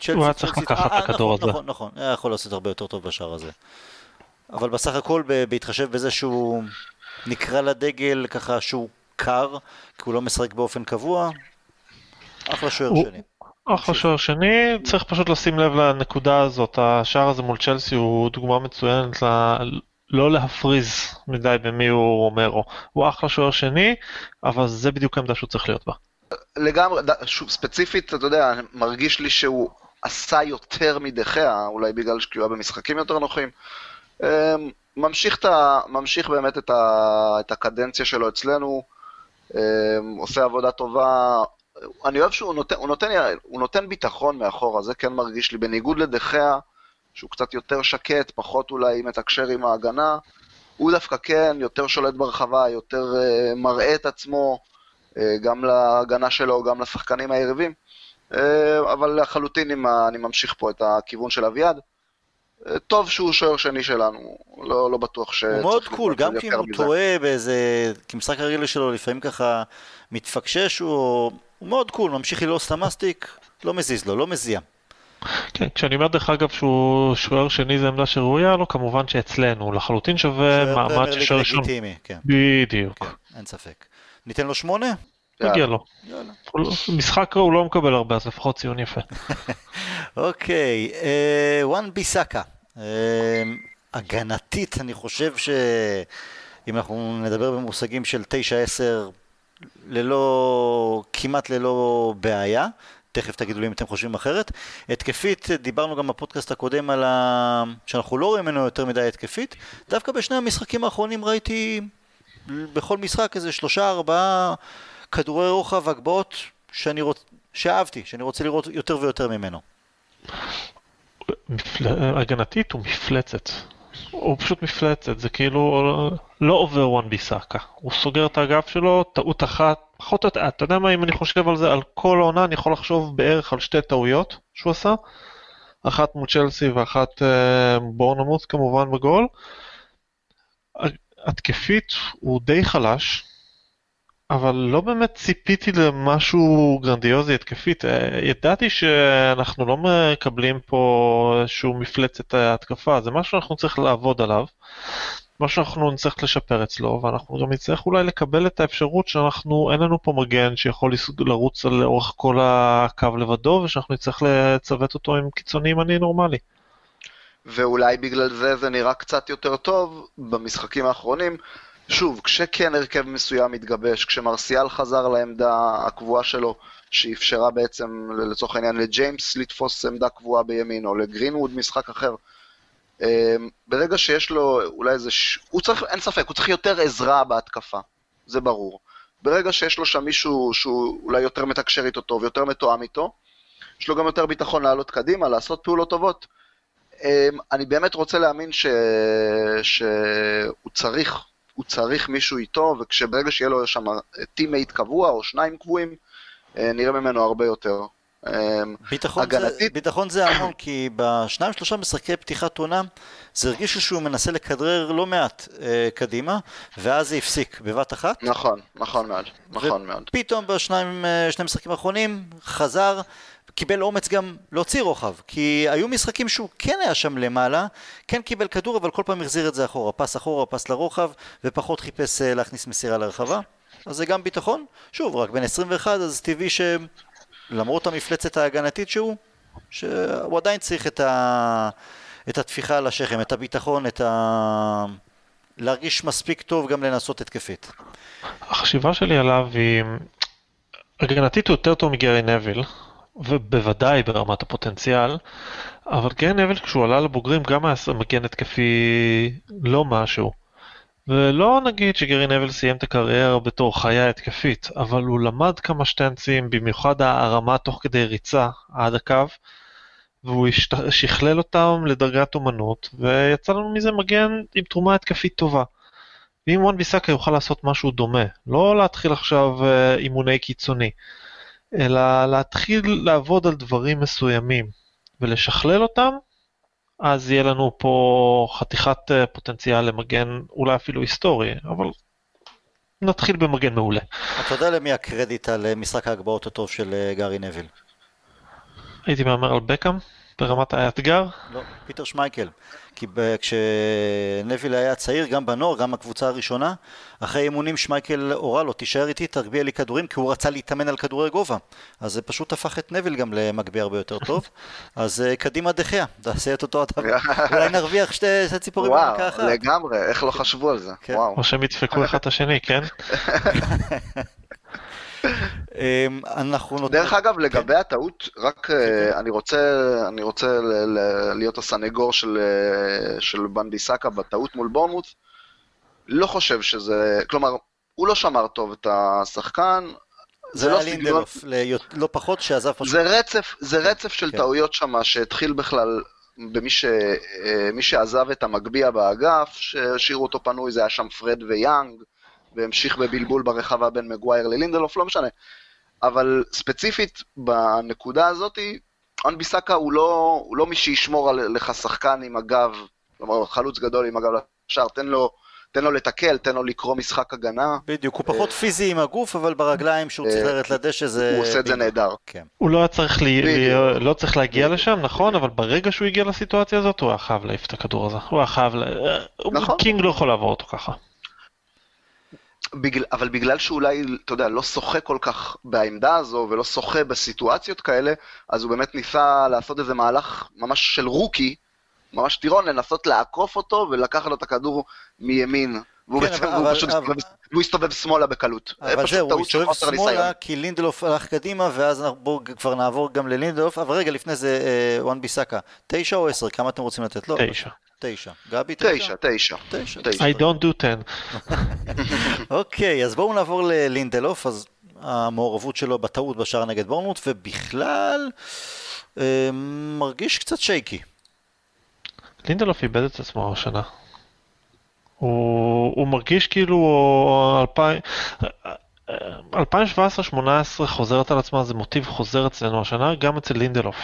צ'לסי, הוא היה צריך לקחת אה, את הכדור נכון, הזה. נכון, נכון, היה יכול לעשות הרבה יותר טוב בשער הזה. אבל בסך הכל, ב- בהתחשב בזה שהוא נקרא לדגל ככה שהוא קר, כי הוא לא משחק באופן קבוע, אחלה שוער הוא- שני. אחלה שוער שני, צריך פשוט לשים לב לנקודה הזאת, השער הזה מול צ'לסי הוא דוגמה מצוינת ל... לא להפריז מדי במי הוא רומרו. הוא אחלה שוער שני, אבל זה בדיוק העמדה שהוא צריך להיות בה. לגמרי, שוב, ספציפית, אתה יודע, מרגיש לי שהוא עשה יותר מדחיה, אולי בגלל שהוא היה במשחקים יותר נוחים. אמ, ממשיך, ה, ממשיך באמת את, ה, את הקדנציה שלו אצלנו, עושה עבודה טובה. אני אוהב שהוא נותן, הוא נותן, הוא נותן ביטחון מאחורה, זה כן מרגיש לי, בניגוד לדחיה, שהוא קצת יותר שקט, פחות אולי מתקשר עם ההגנה. הוא דווקא כן, יותר שולט ברחבה, יותר uh, מראה את עצמו, uh, גם להגנה שלו, גם לשחקנים היריבים. Uh, אבל לחלוטין. אני ממשיך פה את הכיוון של אביעד. Uh, טוב שהוא שוער שני שלנו, לא, לא בטוח שצריך... הוא מאוד cool, גם כי אם הוא. טועה באיזה... כי משחק הרגיל שלו לפעמים ככה מתפקשש, הוא, הוא מאוד cool, ממשיך ללעוס את המסטיק, לא מזיז לו, לא מזיע. כן, כשאני אומר דרך אגב שהוא שוער שני זה עמדה שראויה לו, כמובן שאצלנו הוא לחלוטין שווה מעמד של league שוער. לגיטימי, כן, בדיוק. כן, אין ספק. ניתן לו שמונה? מגיע לו. לא- משחק הוא לא מקבל הרבה, אז לפחות ציון יפה. <laughs> אוקיי, אה, וואן ביסאקה. אה, הגנתית, אני חושב שאם אנחנו נדבר במושגים של 9-10, ללא, כמעט ללא בעיה. תכף תגידו לי אם אתם חושבים אחרת. התקפית, דיברנו גם בפודקאסט הקודם על ה... שאנחנו לא רואים ממנו יותר מדי התקפית. דווקא בשני המשחקים האחרונים ראיתי בכל משחק איזה שלושה ארבעה כדורי רוחב, הגבהות, שאני רוצ... שאהבתי, שאני רוצה לראות יותר ויותר ממנו. מפל- הגנתית הוא מפלצת. הוא פשוט מפלצת, זה כאילו לא עובר וואן ביסאקה. הוא סוגר את האגף שלו, טעות אחת, פחות או יותר, אתה יודע מה, אם אני חושב על זה, על כל העונה, אני יכול לחשוב בערך על שתי טעויות שהוא עשה. אחת מול צ'לסי ואחת אה, בורנמוס כמובן בגול. התקפית הוא די חלש, אבל לא באמת ציפיתי למשהו גרנדיוזי התקפית. אה, ידעתי שאנחנו לא מקבלים פה איזשהו מפלצת התקפה, זה משהו שאנחנו צריכים לעבוד עליו, משהו שאנחנו נצטרך לשפר אצלו, ואנחנו גם נצטרך אולי לקבל את האפשרות שאנחנו, אין לנו פה מגן שיכול לרוץ על אורך כל הקו לבדו, ושאנחנו נצטרך לצוות אותו עם קיצוני ימני נורמלי. ואולי בגלל זה זה נראה קצת יותר טוב במשחקים האחרונים. שוב, כשכן הרכב מסוים מתגבש, כשמרסיאל חזר לעמדה הקבועה שלו, שאפשרה בעצם לצורך העניין לג'יימס לתפוס עמדה קבועה בימין, או לגרינווד משחק אחר, אמ, ברגע שיש לו אולי איזה... ש... הוא צריך, אין ספק, הוא צריך יותר עזרה בהתקפה, זה ברור. ברגע שיש לו שם מישהו שהוא אולי יותר מתקשר איתו טוב, יותר מתואם איתו, יש לו גם יותר ביטחון לעלות קדימה, לעשות פעולות טובות. אמ, אני באמת רוצה להאמין ש... שהוא צריך, הוא צריך מישהו איתו, וכשברגע שיהיה לו שם teammate קבוע או שניים קבועים, אה, נראה ממנו הרבה יותר. אמ, ביטחון, הגנתית... זה, ביטחון זה המון, כי בשניים שלושה משחקי פתיחת עונה זה הרגיש שהוא מנסה לכדרר לא מעט אה, קדימה, ואז זה הפסיק בבת אחת. נכון, נכון מאוד, נכון מאוד. ופתאום בשניים, אה, שני משחקים האחרונים חזר, קיבל אומץ גם להוציא רוחב, כי היו משחקים שהוא כן היה שם למעלה, כן קיבל כדור, אבל כל פעם החזיר את זה אחורה, פס אחורה, פס לרוחב, ופחות חיפש אה, להכניס מסירה לרחבה. אז זה גם ביטחון. שוב, רק בן 21, אז טבעי שלמרות המפלצת ההגנתית שהוא, שהוא עדיין צריך את, ה... את התפיחה על השכם, את הביטחון, את ה... להרגיש מספיק טוב גם לנסות התקפית. החשיבה שלי עליו היא... הגנתית הוא יותר טוב מגרי נביל, ובוודאי ברמת הפוטנציאל, אבל גרי נבל כשהוא עלה לבוגרים גם היה מגן התקפי לא משהו. ולא נגיד שגרי נבל סיים את הקריירה בתור חיה התקפית, אבל הוא למד כמה שטנצים, במיוחד הרמה תוך כדי ריצה עד הקו, והוא שכלל אותם לדרגת אומנות, ויצא לנו מזה מגן עם תרומה התקפית טובה. ואם וואן ביסאקה יוכל לעשות משהו דומה, לא להתחיל עכשיו אה, אימוני קיצוני, אלא להתחיל לעבוד על דברים מסוימים ולשכלל אותם, אז יהיה לנו פה חתיכת אה, פוטנציאל למגן אולי אפילו היסטורי, אבל נתחיל במגן מעולה. אתה יודע למי הקרדיט על אה, משחק ההגבהות הטוב של אה, גארי נביל? הייתי מהמר על בקאם ברמת האתגר? לא, פיטר שמייקל. כי כשנביל היה צעיר, גם בנוער, גם בקבוצה הראשונה, אחרי אימונים שמייקל הורה לו, תישאר איתי, תגביה לי כדורים, כי הוא רצה להתאמן על כדורי גובה. אז זה פשוט הפך את נביל גם למגביה הרבה יותר טוב. <laughs> אז אה, קדימה דחיה, תעשה את אותו הדבר. <laughs> אולי נרוויח שתי ציפורים במכה אחת. וואו, לגמרי, איך לא חשבו על זה. כן. וואו. או שהם ידפקו <laughs> אחד את השני, כן? אמ, אנחנו דרך אגב, כן. לגבי הטעות, רק אה, אני רוצה, אני רוצה להיות הסנגור של, אה, של בנדי סאקה בטעות מול בורנמוט. לא חושב שזה, כלומר, הוא לא שמר טוב את השחקן. זה, זה לא לינדלוף, לא פחות שעזב פשוט. זה רצף, זה רצף של כן. טעויות שם שהתחיל בכלל במי ש, אה, שעזב את המגביה באגף, שהשאירו אותו פנוי, זה היה שם פרד ויאנג. והמשיך בבלבול ברחבה בין מגווייר ללינדלוף, לא משנה. אבל ספציפית בנקודה הזאתי, און ביסאקה הוא לא, הוא לא מי שישמור לך שחקן עם הגב, כלומר חלוץ גדול עם הגב לשער, תן לו, תן לו לתקל, תן לו לקרוא משחק הגנה. בדיוק, הוא פחות פיזי עם הגוף, אבל ברגליים שהוא צריך לרדת לדשא זה... הוא עושה את זה נהדר. כן. הוא לא צריך, לי, לא צריך להגיע לשם, נכון, אבל ברגע שהוא הגיע לסיטואציה הזאת, הוא היה חייב להעיף את הכדור הזה. הוא היה חייב, נכון. קינג לא יכול לעבור אותו ככה. בגלל, אבל בגלל שאולי, אתה יודע, לא שוחה כל כך בעמדה הזו ולא שוחה בסיטואציות כאלה, אז הוא באמת ניסה לעשות איזה מהלך ממש של רוקי, ממש טירון, לנסות לעקוף אותו ולקחת לו את הכדור מימין. והוא כן, בעצם, אבל, והוא פשוט אבל, והוא הסתובב שמאלה בקלות. אבל זהו, הוא הסתובב שמאלה כי לינדלוף הלך קדימה, ואז בואו כבר נעבור גם ללינדלוף, אבל רגע, לפני זה וואן ביסאקה, תשע או עשר? כמה אתם רוצים לתת לו? תשע. תשע. גבי תשע? תשע, תשע. I don't do ten. <laughs> אוקיי, אז בואו נעבור ללינדלוף, אז המעורבות שלו בטעות בשער נגד בורנמוט, ובכלל אה, מרגיש קצת שייקי. לינדלוף איבד את עצמו השנה. הוא, הוא מרגיש כאילו 2017-2018 חוזרת על עצמה, זה מוטיב חוזר אצלנו השנה, גם אצל לינדלוף.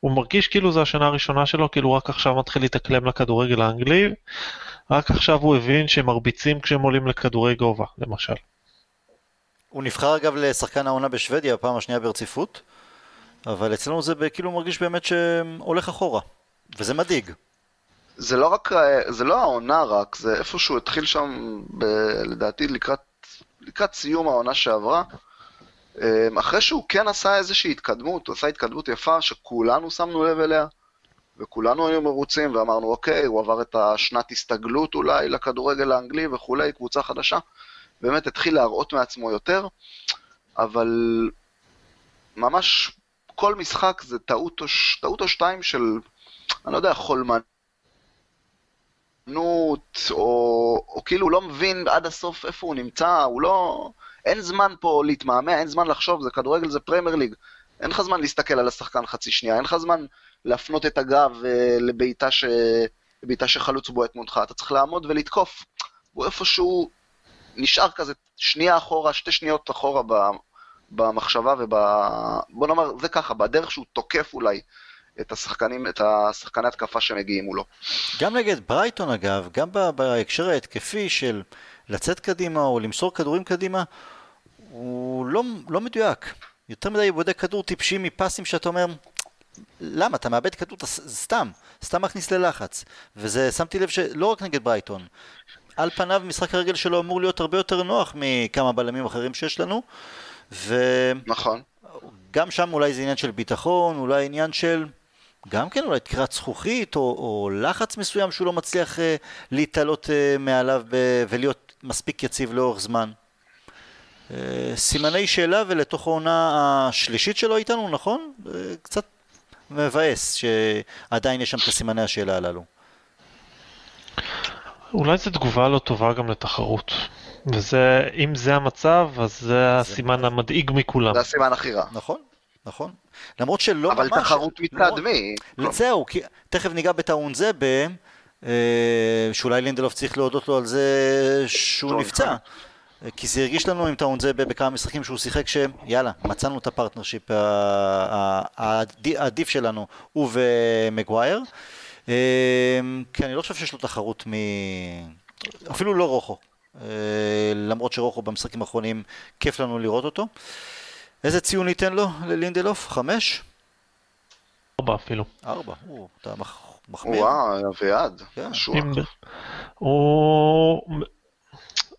הוא מרגיש כאילו זו השנה הראשונה שלו, כאילו רק עכשיו מתחיל להתאקלם לכדורגל האנגלי, רק עכשיו הוא הבין שהם מרביצים כשהם עולים לכדורי גובה, למשל. הוא נבחר אגב לשחקן העונה בשוודיה, הפעם השנייה ברציפות, אבל אצלנו זה כאילו מרגיש באמת שהולך אחורה, וזה מדאיג. זה לא רק, זה לא העונה רק, זה איפה שהוא התחיל שם, ב, לדעתי לקראת, לקראת סיום העונה שעברה. אמ, אחרי שהוא כן עשה איזושהי התקדמות, הוא עשה התקדמות יפה שכולנו שמנו לב אליה, וכולנו היינו מרוצים ואמרנו, אוקיי, הוא עבר את השנת הסתגלות אולי לכדורגל האנגלי וכולי, קבוצה חדשה. באמת התחיל להראות מעצמו יותר, אבל ממש כל משחק זה טעות או, טעות או שתיים של, אני לא יודע, חולמנות, או, או כאילו הוא לא מבין עד הסוף איפה הוא נמצא, הוא לא... אין זמן פה להתמהמה, אין זמן לחשוב, זה כדורגל, זה פרמייר ליג. אין לך זמן להסתכל על השחקן חצי שנייה, אין לך זמן להפנות את הגב uh, לבעיטה, ש... לבעיטה שחלוץ בועט מולך, אתה צריך לעמוד ולתקוף. הוא איפשהו נשאר כזה שנייה אחורה, שתי שניות אחורה במחשבה וב... בוא נאמר, זה ככה, בדרך שהוא תוקף אולי את השחקנים, את השחקני התקפה שמגיעים מולו. גם נגד ברייטון אגב, גם בהקשר ההתקפי של לצאת קדימה או למסור כדורים קדימה, הוא לא, לא מדויק. יותר מדי בודק כדור טיפשי מפסים שאתה אומר, למה? אתה מאבד כדור, אתה סתם, סתם מכניס ללחץ. וזה, שמתי לב שלא רק נגד ברייטון, על פניו משחק הרגל שלו אמור להיות הרבה יותר נוח מכמה בלמים אחרים שיש לנו. ו... נכון. גם שם אולי זה עניין של ביטחון, אולי עניין של גם כן אולי תקרת זכוכית או, או לחץ מסוים שהוא לא מצליח uh, להתעלות uh, מעליו ב- ולהיות מספיק יציב לאורך זמן. Uh, סימני שאלה ולתוך העונה השלישית שלו איתנו, נכון? Uh, קצת מבאס שעדיין יש שם את הסימני השאלה הללו. אולי זו תגובה לא טובה גם לתחרות. וזה, אם זה המצב, אז זה, זה הסימן המדאיג מכולם. זה הסימן הכי רע. נכון, נכון. למרות שלא אבל ממש... אבל תחרות מצד מי? זהו, כי תכף ניגע בטואנזבה ב... אה, שאולי לינדלוף צריך להודות לו על זה שהוא נפצע. כי זה הרגיש לנו עם טואנזבה בכמה משחקים שהוא שיחק שיאללה, מצאנו את ה partnership העדיף שלנו, הוא ומגווייר. אה, כי אני לא חושב שיש לו תחרות מ... אפילו לא רוחו. אה, למרות שרוחו במשחקים האחרונים כיף לנו לראות אותו. איזה ציון ניתן לו ללינדלוף? חמש? ארבע אפילו. ארבע, או, אתה מחמיר. וואו, אביעד, כן. הוא...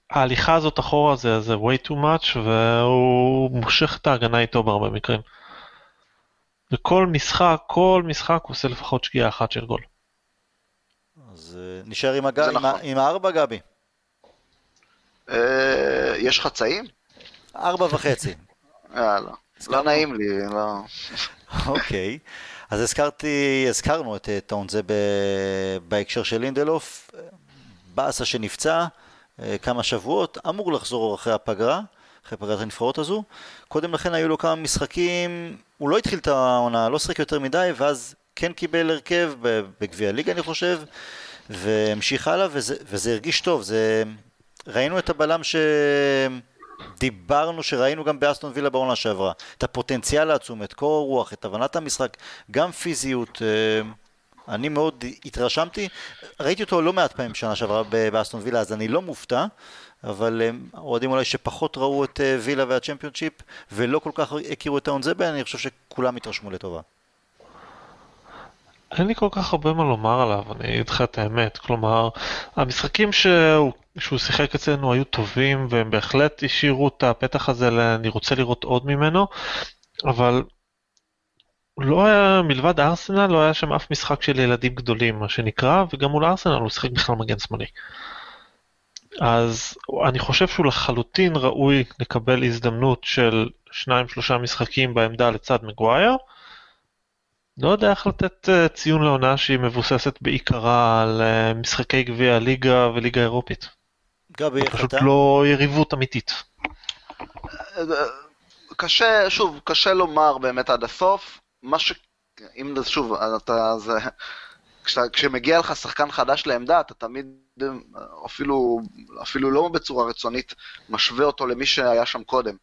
ההליכה הזאת אחורה זה, זה way too much והוא מושך את ההגנה איתו בהרבה מקרים. וכל משחק, כל משחק הוא עושה לפחות שגיאה אחת של גול. אז uh, נשאר עם, הג... עם, נכון. עם הארבע גבי. Uh, יש חצאים? ארבע וחצי. יאללה. לא נעים לי, לא... אוקיי. אז הזכרתי, הזכרנו את טאון זה בהקשר של לינדלוף. באסה שנפצע אה, כמה שבועות, אמור לחזור אחרי הפגרה, אחרי פגרת הנבחרות הזו. קודם לכן היו לו כמה משחקים, הוא לא התחיל את העונה, לא שיחק יותר מדי, ואז כן קיבל הרכב בגביע הליגה אני חושב, והמשיך הלאה, וזה, וזה הרגיש טוב. זה... ראינו את הבלם ש... דיברנו שראינו גם באסטון וילה בעונה שעברה, את הפוטנציאל העצום, את קור הרוח, את הבנת המשחק, גם פיזיות, אה, אני מאוד התרשמתי, ראיתי אותו לא מעט פעמים שנה שעברה באסטון וילה, אז אני לא מופתע, אבל אה, אוהדים אולי שפחות ראו את אה, וילה והצ'מפיונשיפ ולא כל כך הכירו את האונזבה, אני חושב שכולם התרשמו לטובה. אין לי כל כך הרבה מה לומר עליו, אני אגיד לך את האמת. כלומר, המשחקים שהוא, שהוא שיחק אצלנו היו טובים, והם בהחלט השאירו את הפתח הזה. אני רוצה לראות עוד ממנו, אבל לא היה, מלבד ארסנל, לא היה שם אף משחק של ילדים גדולים, מה שנקרא, וגם מול ארסנל הוא שיחק בכלל מגן שמאלי. אז אני חושב שהוא לחלוטין ראוי לקבל הזדמנות של שניים שלושה משחקים בעמדה לצד מגווייר. לא יודע איך לתת uh, ציון לעונה שהיא מבוססת בעיקרה על uh, משחקי גביע הליגה וליגה אירופית. גבי, איך פשוט לא יריבות אמיתית. קשה, שוב, קשה לומר באמת עד הסוף. מה ש... אם שוב, אתה... זה... כשאתה, כשמגיע לך שחקן חדש לעמדה, אתה תמיד, אפילו, אפילו לא בצורה רצונית, משווה אותו למי שהיה שם קודם.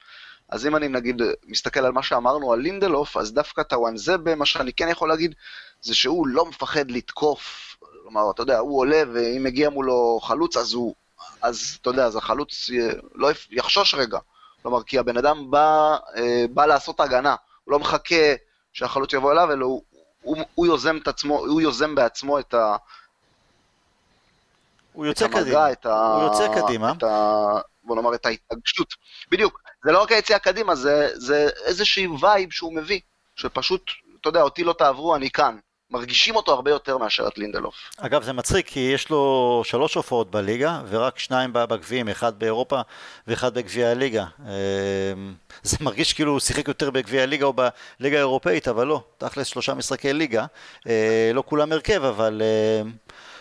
אז אם אני נגיד מסתכל על מה שאמרנו על לינדלוף, אז דווקא טוואנזבה, מה שאני כן יכול להגיד, זה שהוא לא מפחד לתקוף. כלומר, אתה יודע, הוא עולה, ואם מגיע מולו חלוץ, אז הוא, אז אתה יודע, אז החלוץ לא יחשוש רגע. כלומר, כי הבן אדם בא, אה, בא לעשות הגנה, הוא לא מחכה שהחלוץ יבוא אליו, אלא הוא, הוא, הוא יוזם את עצמו, הוא יוזם בעצמו את ה... הוא יוצא למגע, קדימה, את ה... הוא יוצא קדימה. את ה... בוא נאמר את ההתנגשות. בדיוק, זה לא רק היציאה קדימה, זה, זה איזושהי vibe שהוא מביא, שפשוט, אתה יודע, אותי לא תעברו, אני כאן. מרגישים אותו הרבה יותר מאשר את לינדלוף. אגב, זה מצחיק, כי יש לו שלוש הופעות בליגה, ורק שניים בגביעים, אחד באירופה ואחד בגביע הליגה. אמ, זה מרגיש כאילו הוא שיחק יותר בגביע הליגה או בליגה האירופאית, אבל לא, תכלס שלושה משחקי ליגה. אה, לא כולם הרכב, אבל אה,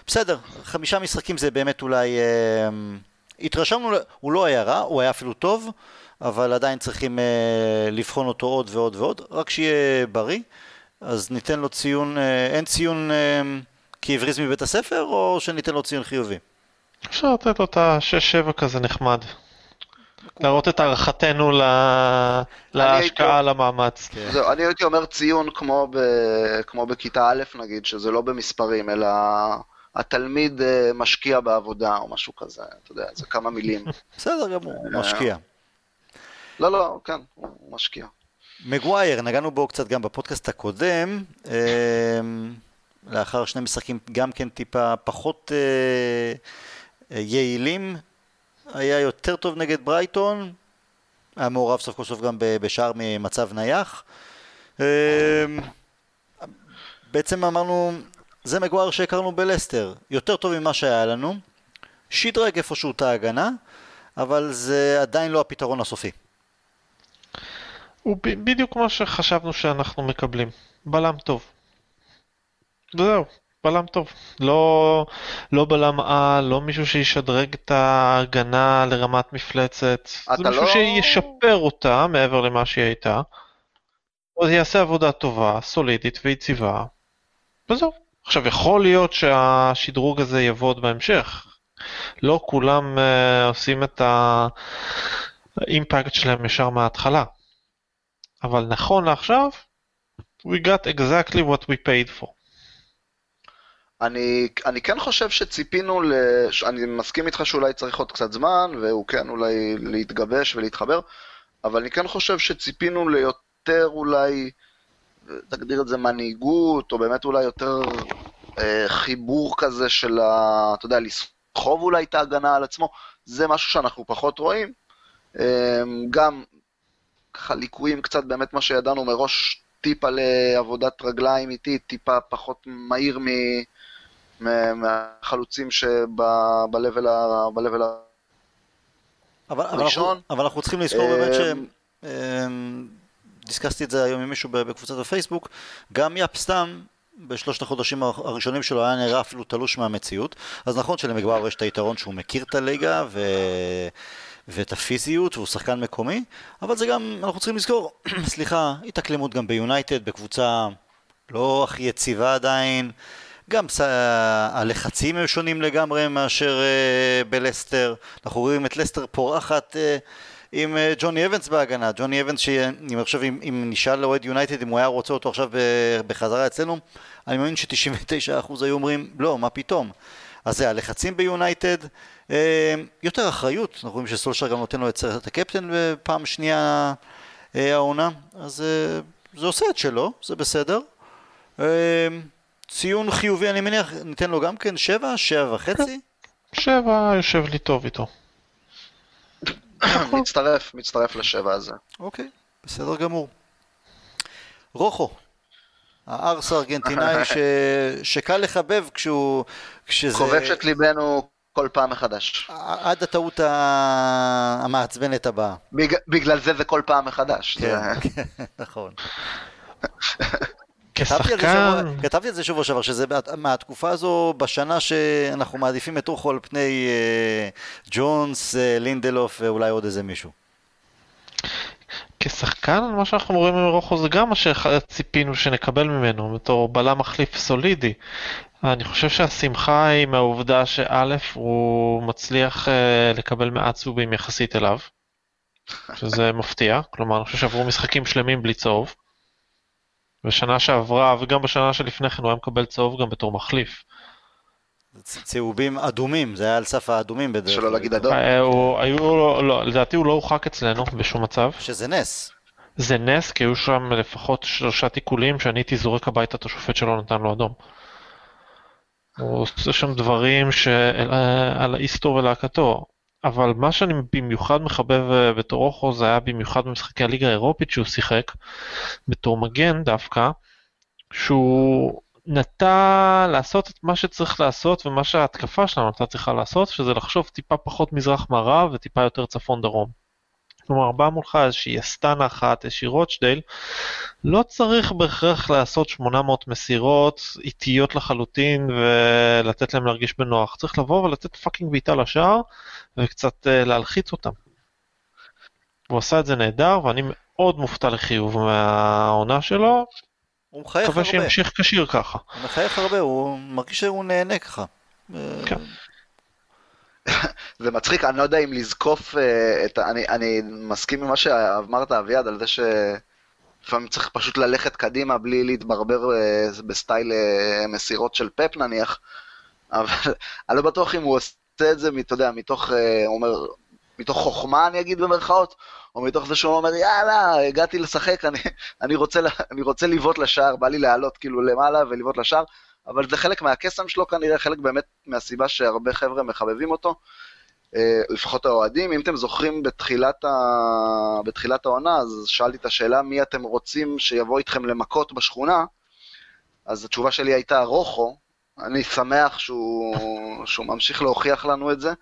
בסדר, חמישה משחקים זה באמת אולי... אה, התרשמנו, הוא לא היה רע, הוא היה אפילו טוב, אבל עדיין צריכים לבחון אותו עוד ועוד ועוד, רק שיהיה בריא. אז ניתן לו ציון, אה, אין ציון אה, כי הבריז מבית הספר, או שניתן לו ציון חיובי? אפשר לתת לו את ה-6-7 כזה נחמד. להראות את הערכתנו להשקעה, למאמץ. כן. זהו, אני הייתי אומר ציון כמו, ב, כמו בכיתה א' נגיד, שזה לא במספרים, אלא התלמיד אה, משקיע בעבודה או משהו כזה, אתה יודע, זה כמה מילים. בסדר גמור, משקיע. לא, לא, כן, הוא משקיע. מגווייר, נגענו בו קצת גם בפודקאסט הקודם, אמ, לאחר שני משחקים גם כן טיפה פחות אה, אה, יעילים, היה יותר טוב נגד ברייטון, היה מעורב סוף כל סוף גם בשער ממצב נייח. אמ, בעצם אמרנו, זה מגווייר שהכרנו בלסטר, יותר טוב ממה שהיה לנו, שדרג איפשהו את ההגנה, אבל זה עדיין לא הפתרון הסופי. הוא בדיוק כמו שחשבנו שאנחנו מקבלים. בלם טוב. וזהו, בלם טוב. לא, לא בלם על, לא מישהו שישדרג את ההגנה לרמת מפלצת. זה מישהו לא... שישפר אותה מעבר למה שהיא הייתה. אז יעשה עבודה טובה, סולידית ויציבה. וזהו. עכשיו, יכול להיות שהשדרוג הזה יבוא בהמשך. לא כולם uh, עושים את האימפקט שלהם ישר מההתחלה. אבל נכון לעכשיו, we got exactly what we paid for. אני, אני כן חושב שציפינו, ל... אני מסכים איתך שאולי צריך עוד קצת זמן, והוא כן אולי להתגבש ולהתחבר, אבל אני כן חושב שציפינו ליותר אולי, תגדיר את זה מנהיגות, או באמת אולי יותר אה, חיבור כזה של ה... אתה יודע, לסחוב אולי את ההגנה על עצמו, זה משהו שאנחנו פחות רואים. אה, גם ככה ליקויים קצת באמת מה שידענו מראש, טיפה לעבודת רגליים איטית, טיפה פחות מהיר מ... מהחלוצים שב-level ה... אבל, הראשון. אבל אנחנו צריכים לזכור באמת ש... אמ, דיסקסתי את זה היום עם מישהו בקבוצת הפייסבוק, גם יאפ סתם בשלושת החודשים הראשונים שלו היה נראה אפילו תלוש מהמציאות. אז נכון שלמגבר יש את היתרון שהוא מכיר את הליגה ו... ואת הפיזיות, והוא שחקן מקומי, אבל זה גם, אנחנו צריכים לזכור, <clears throat> סליחה, התאקלמות גם ביונייטד, בקבוצה לא הכי יציבה עדיין, גם הלחצים הם שונים לגמרי מאשר uh, בלסטר, אנחנו רואים את לסטר פורחת uh, עם uh, ג'וני אבנס בהגנה, ג'וני אבנס שאני חושב אם, אם נשאל לאוהד יונייטד אם הוא היה רוצה אותו עכשיו בחזרה אצלנו, אני מאמין ש-99% היו אומרים לא, מה פתאום. אז זה הלחצים ביונייטד, יותר אחריות, אנחנו רואים שסולשר גם נותן לו את הקפטן בפעם שנייה אה, העונה, אז אה, זה עושה את שלו, זה בסדר. ציון חיובי אני מניח, ניתן לו גם כן שבע, שבע וחצי? שבע יושב לי טוב איתו. <coughs> מצטרף, מצטרף לשבע הזה. אוקיי, בסדר גמור. רוחו, הארס הארגנטינאי <laughs> ש... שקל לחבב כשהוא... כשזה... כובש את ליבנו כל פעם מחדש. עד הטעות המעצבנת הבאה. בג... בגלל זה זה כל פעם מחדש. כן, זה... <laughs> נכון. כשחקן... כתבתי על זה שבוע שעבר, שזה מהתקופה הזו בשנה שאנחנו מעדיפים את רוחו על פני uh, ג'ונס, uh, לינדלוף ואולי עוד איזה מישהו. כשחקן, מה שאנחנו רואים מרוחו זה גם מה שציפינו שנקבל ממנו, בתור בלם מחליף סולידי. אני חושב שהשמחה היא מהעובדה שא' הוא מצליח אה, לקבל מעט צהובים יחסית אליו, שזה <laughs> מפתיע, כלומר אני חושב שעברו משחקים שלמים בלי צהוב. בשנה שעברה וגם בשנה שלפני כן הוא היה מקבל צהוב גם בתור מחליף. צהובים אדומים, זה היה על סף האדומים בדרך שלא כלל. להגיד אדום. אה, היו לא, לדעתי הוא לא הורחק אצלנו בשום מצב. שזה נס. זה נס, כי היו שם לפחות שלושה תיקולים שאני הייתי זורק הביתה את השופט שלא נתן לו אדום. הוא עושה שם דברים שעל על האיסטור ולהקתו. אבל מה שאני במיוחד מחבב אה, בתור אוכו זה היה במיוחד במשחקי הליגה האירופית שהוא שיחק, בתור מגן דווקא, שהוא נטה לעשות את מה שצריך לעשות ומה שההתקפה שלנו הייתה צריכה לעשות, שזה לחשוב טיפה פחות מזרח-מערב וטיפה יותר צפון-דרום. כלומר, באה מולך איזושהי אסטנה אחת, איזושהי רוטשדייל, לא צריך בהכרח לעשות 800 מסירות איטיות לחלוטין ולתת להם להרגיש בנוח. צריך לבוא ולתת fucking בעיטה לשער וקצת uh, להלחיץ אותם. הוא עשה את זה נהדר ואני מאוד מופתע לחיוב מהעונה שלו, הוא מחייך הרבה. מקווה שימשיך כשיר ככה. הוא מחייך הרבה, הוא מרגיש שהוא נהנה ככה. כן. <laughs> זה מצחיק, אני לא יודע אם לזקוף אה, את ה... אני, אני מסכים עם מה שאמרת, אביעד, על זה שלפעמים צריך פשוט ללכת קדימה בלי להתברבר אה, בסטייל אה, מסירות של פפ נניח, <laughs> אבל אני לא בטוח אם הוא עושה את זה, אתה יודע, מתוך, אומר, מתוך חוכמה אני אגיד במרכאות, או מתוך זה שהוא אומר, יאללה, הגעתי לשחק, אני, אני, רוצה, אני רוצה לבעוט לשער, בא לי לעלות כאילו למעלה ולבעוט לשער, אבל זה חלק מהקסם שלו כנראה, חלק באמת מהסיבה שהרבה חבר'ה מחבבים אותו. אה, לפחות האוהדים, אם אתם זוכרים בתחילת, ה... בתחילת העונה, אז שאלתי את השאלה מי אתם רוצים שיבוא איתכם למכות בשכונה, אז התשובה שלי הייתה רוחו, אני שמח שהוא, שהוא ממשיך להוכיח לנו את זה,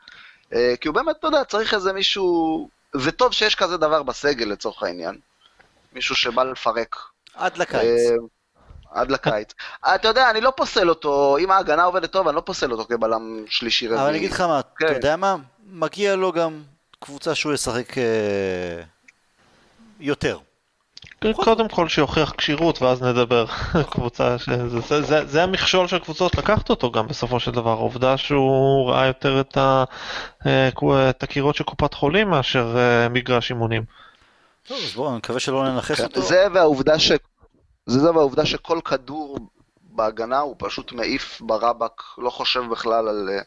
אה, כי הוא באמת, אתה יודע, צריך איזה מישהו, זה טוב שיש כזה דבר בסגל לצורך העניין, מישהו שבא לפרק. עד לקיץ. אה, עד לקיץ. אתה יודע, אני לא פוסל אותו, אם ההגנה עובדת טוב, אני לא פוסל אותו כבלם שלישי רביעי. אבל אני אגיד לך מה, אתה כן. יודע מה? מגיע לו גם קבוצה שהוא ישחק אה, יותר. קודם כל שיוכיח כשירות ואז נדבר. <laughs> קבוצה ש... זה, זה, זה, זה המכשול של קבוצות לקחת אותו גם בסופו של דבר. העובדה שהוא ראה יותר את, ה... אה, את הקירות של קופת חולים מאשר אה, מגרש אימונים. טוב, אז בואו, אני מקווה שלא ננכס כן, אותו. זה והעובדה ש... זה זה והעובדה שכל כדור בהגנה הוא פשוט מעיף ברבק, לא חושב בכלל על אה,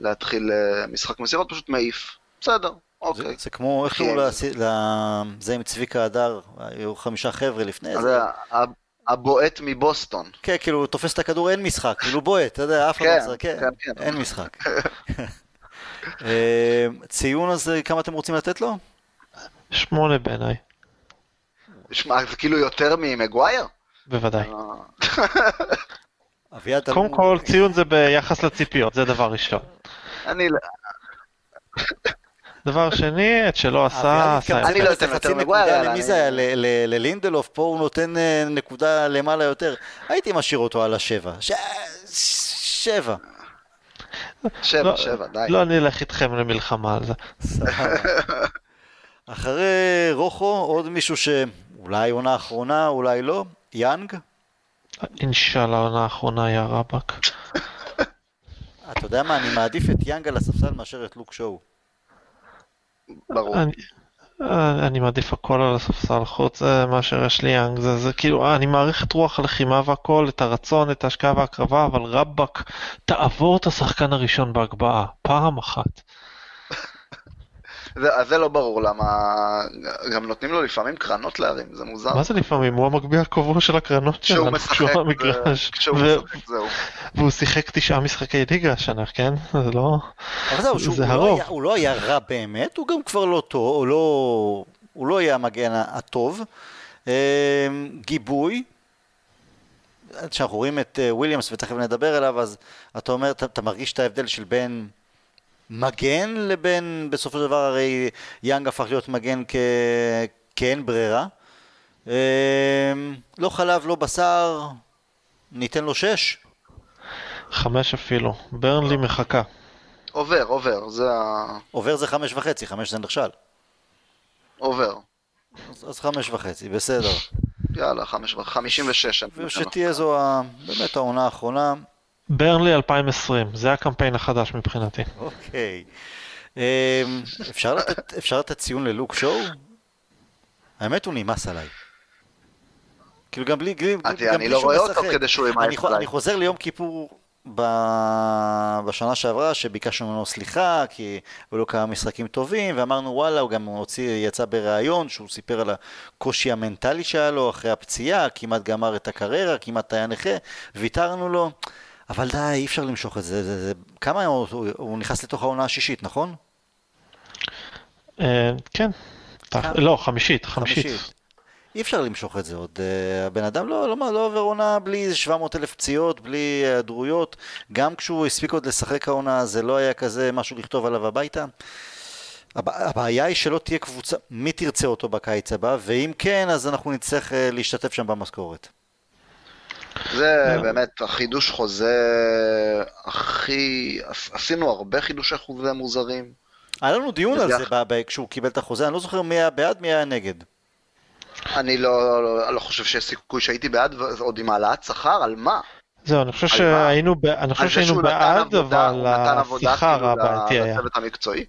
להתחיל משחק מסירות, פשוט מעיף. בסדר, אוקיי. זה כמו, איך כן. קראו לס- ל- זה עם צביקה הדר, היו חמישה חבר'ה לפני אז זה. הבועט מבוסטון. כן, כאילו, תופס את הכדור, אין משחק, כאילו בועט, אתה יודע, אף אחד כן, לא משחק, כן, כן, כן. אין משחק. <laughs> אה, ציון הזה, כמה אתם רוצים לתת לו? שמונה בעיניי, שמע, זה כאילו יותר ממגווייר? בוודאי. אה, <laughs> אביעד, קודם כל ציון זה ביחס לציפיות, זה דבר ראשון. אני לא- דבר שני, את שלא עשה, אביעד עשה את אני. לא אתן יותר מגווייר, למי זה היה? ל- ל- ללינדלוף, פה הוא נותן אה, נקודה למעלה יותר. הייתי משאיר אותו על השבע. ש- שבע. שבע, לא- שבע, די. לא אני אלך איתכם למלחמה על זה. <laughs> אחרי רוחו, עוד מישהו שאולי עונה אחרונה, אולי לא, יאנג. אינשאללה העונה האחרונה היה רבאק. <laughs> אתה יודע מה, אני מעדיף את יאנג על הספסל מאשר את לוק שואו. ברור. אני, אה, אני מעדיף הכל על הספסל חוץ אה, מאשר יש לי יאנג, זה, זה כאילו, אני מעריך את רוח הלחימה והכל, את הרצון, את ההשקעה וההקרבה, אבל רבאק, תעבור את השחקן הראשון בהגבהה, פעם אחת. זה- אז זה לא ברור למה, גם נותנים לו לפעמים קרנות להרים, זה מוזר. מה זה לפעמים? הוא המגביה הקבוע של הקרנות כשהוא שלנו, משחק, כשהוא המגרש. כשהוא ו- משחק, זהו. והוא שיחק תשעה משחקי ליגה השנה, כן? זה לא... אבל זהו, שהוא זה לא הרוב. היה- הוא לא היה רע באמת, הוא גם כבר לא טוב, הוא לא, הוא לא יהיה המגן הטוב. אה, גיבוי, כשאנחנו רואים את אה, וויליאמס ותכף נדבר אליו, אז אתה אומר, אתה, אתה מרגיש את ההבדל של בין מגן לבין, בסופו של דבר הרי יאנג הפך להיות מגן כ... כאין ברירה. אה, לא חלב, לא בשר, ניתן לו שש. חמש אפילו. ברנלי מחכה. עובר, עובר, זה ה... עובר זה חמש וחצי, חמש זה נכשל. עובר. אז, אז חמש וחצי, בסדר. יאללה, חמש חמישים ושש. ושתהיה זו ה, באמת העונה האחרונה. ברנלי 2020, זה הקמפיין החדש מבחינתי. אוקיי. אמ, אפשר לתת, אפשר לתת ציון ללוק שואו? האמת הוא נמאס עליי. כאילו גם בלי, גם אני בלי לא רואה אותו. כדי שהוא אני, ימאס עליי. אני חוזר ליום כיפור. בשנה שעברה, שביקשנו ממנו סליחה, כי היו לו כמה משחקים טובים, ואמרנו וואלה, הוא גם הוציא, יצא בריאיון, שהוא סיפר על הקושי המנטלי שהיה לו אחרי הפציעה, כמעט גמר את הקריירה, כמעט היה נכה, ויתרנו לו, אבל די, אי אפשר למשוך את זה, זה, זה... כמה הוא, הוא, הוא נכנס לתוך העונה השישית, נכון? אה, כן. לא, חמישית, חמישית. אי אפשר למשוך את זה עוד. אה, הבן אדם לא, לא, לא עובר עונה בלי 700 אלף פציעות, בלי היעדרויות. גם כשהוא הספיק עוד לשחק העונה, זה לא היה כזה משהו לכתוב עליו הביתה. הב- הבעיה היא שלא תהיה קבוצה, מי תרצה אותו בקיץ הבא, ואם כן, אז אנחנו נצטרך אה, להשתתף שם במשכורת. זה לא. באמת החידוש חוזה הכי... עשינו הרבה חידושי חוזה מוזרים. היה לנו דיון על. זה כשהוא קיבל את החוזה, אני לא זוכר מי היה בעד, מי היה נגד. אני לא, לא, לא חושב שיש סיכוי שהייתי בעד, ועוד עם העלאת שכר, על מה? זהו, אני חושב? שהיינו ב- אני חושב שהיינו שהוא נתן בעד, עבודה- אבל השכר כאילו הבעייתי היה. לצוות המקצועי?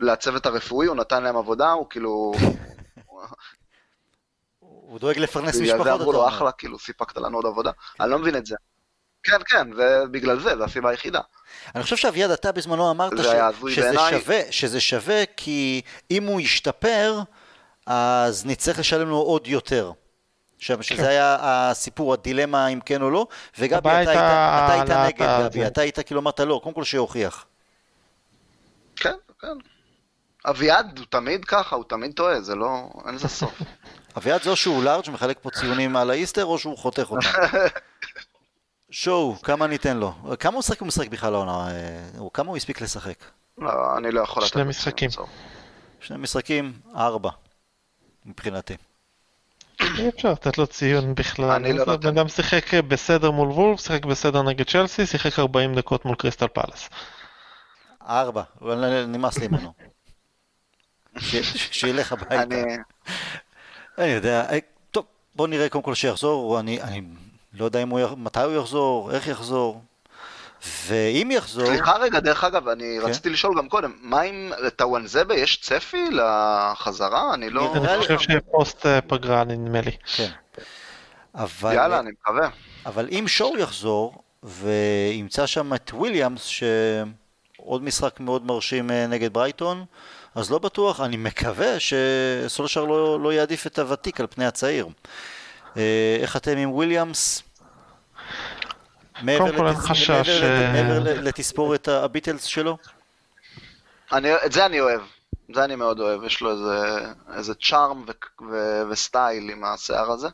לצוות הרפואי הוא נתן להם עבודה, הוא כאילו... <laughs> הוא דואג לפרנס בגלל משפחות, זה אתה אמרו לו. אחלה, כאילו סיפקת לנו עוד עבודה. אני לא מבין את זה. כן, כן, זה בגלל זה, זו הסיבה היחידה. אני חושב שאביעד, אתה בזמנו אמרת זה ש... שזה, בעיניי. שווה, שזה שווה כי אם הוא ישתפר, אז נצטרך לשלם לו עוד יותר. עכשיו, שזה היה הסיפור, הדילמה אם כן או לא, וגבי, אתה היית, הייתה אתה היית נגד, ה- גבי, זה. אתה היית כאילו אמרת לא, קודם כל שיוכיח. כן, כן. אביעד הוא תמיד ככה, הוא תמיד טועה, זה לא... אין לזה סוף. <laughs> אביעד זה או שהוא לארג' מחלק פה ציונים על האיסטר, או שהוא חותך אותם. <laughs> שואו, כמה ניתן לו? כמה הוא משחק הוא משחק בכלל העונה? אה, הוא- כמה הוא הספיק לשחק? לא, אני לא יכול לתת... שני משחקים. שני משחקים, ארבע, מבחינתי. אי אפשר לתת לו ציון בכלל. אני לא נותן. בן אדם שיחק בסדר מול וולף, שיחק בסדר נגד צ'לסי, שיחק 40 דקות מול קריסטל פלאס. ארבע, נמאס לי ממנו. שילך הביתה. אני... יודע, אה, טוב, בוא נראה קודם כל שיחזור, אני, אני לא יודע אם הוא, מתי הוא יחזור, איך יחזור, ואם יחזור, סליחה רגע, דרך אגב, אני כן. רציתי לשאול גם קודם, מה עם טוואנזבה, יש צפי לחזרה? אני לא... אני חושב שפוסט אה, פגרה נדמה לי. כן, אבל, יאללה, אני מקווה. אבל אם שואו יחזור, וימצא שם את וויליאמס, שעוד משחק מאוד מרשים אה, נגד ברייטון, אז לא בטוח, אני מקווה שסולשר לא, לא יעדיף את הוותיק על פני הצעיר. אה, איך אתם עם וויליאמס? מעבר לתס- חשש, מעבר אה, מעבר לתספורת הביטלס שלו? אני, את זה אני אוהב. זה אני מאוד אוהב, יש לו איזה, איזה charm ו- ו- ו style עם השיער הזה.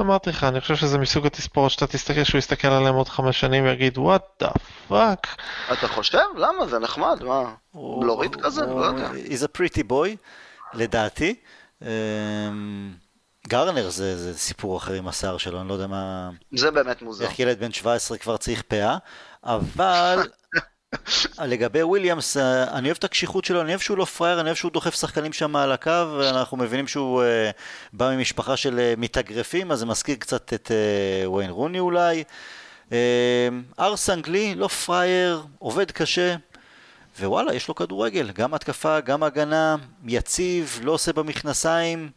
אמרתי לך, אני חושב שזה מסוג התספורת שאתה תסתכל, שהוא יסתכל עליהם עוד חמש שנים ויגיד, what the fuck. אתה חושב? למה? זה נחמד, מה? בלורית כזה? לא יודע. He's a pretty boy, לדעתי. אמ, גרנר זה, זה סיפור אחר עם השיער שלו, אני לא יודע מה... זה באמת מוזר. איך ילד בן 17 כבר צריך פאה, אבל <laughs> <laughs> לגבי וויליאמס, אה, אני אוהב את הקשיחות שלו, אני אוהב שהוא לא פראייר, אני אוהב שהוא דוחף שחקנים שם על הקו, אנחנו מבינים שהוא אה, בא ממשפחה של אה, מתאגרפים, אז זה מזכיר קצת את אה, וויין רוני אולי. אה, ארס אנגלי, לא פראייר, עובד קשה, ווואלה, יש לו כדורגל, גם התקפה, גם הגנה, יציב, לא עושה במכנסיים.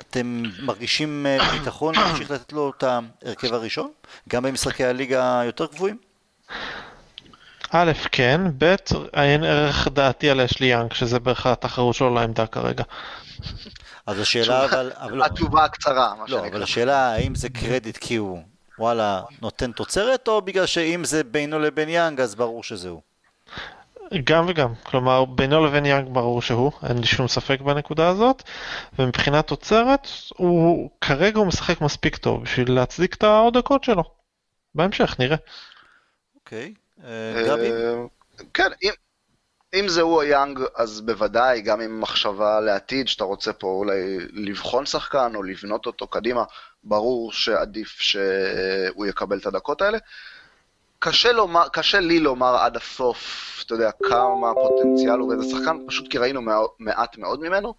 אתם מרגישים ביטחון להמשיך לתת לו את ההרכב הראשון? גם במשחקי הליגה היותר גבוהים? א', כן, ב', אין ערך דעתי על אשלי יאנג, שזה בערך התחרות שלו לעמדה כרגע. אז השאלה אבל, אבל לא, התשובה הקצרה, מה לא, שנקרא. אבל השאלה האם זה קרדיט כי הוא וואלה נותן תוצרת, או בגלל שאם זה בינו לבין יאנג אז ברור שזה הוא. גם וגם, כלומר בינו לבין יאנג ברור שהוא, אין לי שום ספק בנקודה הזאת, ומבחינת תוצרת, הוא כרגע הוא משחק מספיק טוב בשביל להצדיק את העוד דקות שלו. בהמשך נראה. אוקיי, גבי? אה, כן, אם, אם זה הוא או יאנג, אז בוודאי, גם עם מחשבה לעתיד, שאתה רוצה פה אולי לבחון שחקן או לבנות אותו קדימה, ברור שעדיף שהוא יקבל את הדקות האלה. קשה, לומר, קשה לי לומר עד הסוף, אתה יודע, כמה פוטנציאל הוא באיזה שחקן, פשוט כי ראינו מע- מעט מאוד ממנו.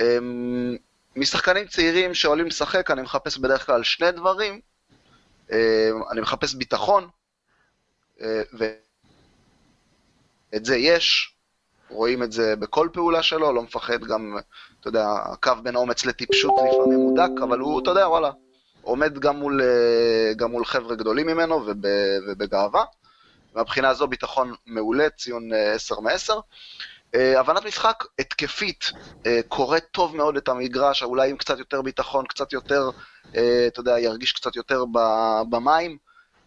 אמ, משחקנים צעירים שעולים לשחק, אני מחפש בדרך כלל שני דברים. אמ, אני מחפש ביטחון, אה, ואת זה יש, רואים את זה בכל פעולה שלו, לא מפחד גם, אתה יודע, הקו בין אומץ לטיפשות לפעמים הוא דק, אבל הוא, אתה יודע, וואלה, עומד גם מול, אה, גם מול חבר'ה גדולים ממנו וב, ובגאווה. מהבחינה הזו ביטחון מעולה, ציון 10 מ-10. הבנת משחק התקפית, אה, קורא טוב מאוד את המגרש, אולי עם קצת יותר ביטחון, קצת יותר, אה, אתה יודע, ירגיש קצת יותר במים,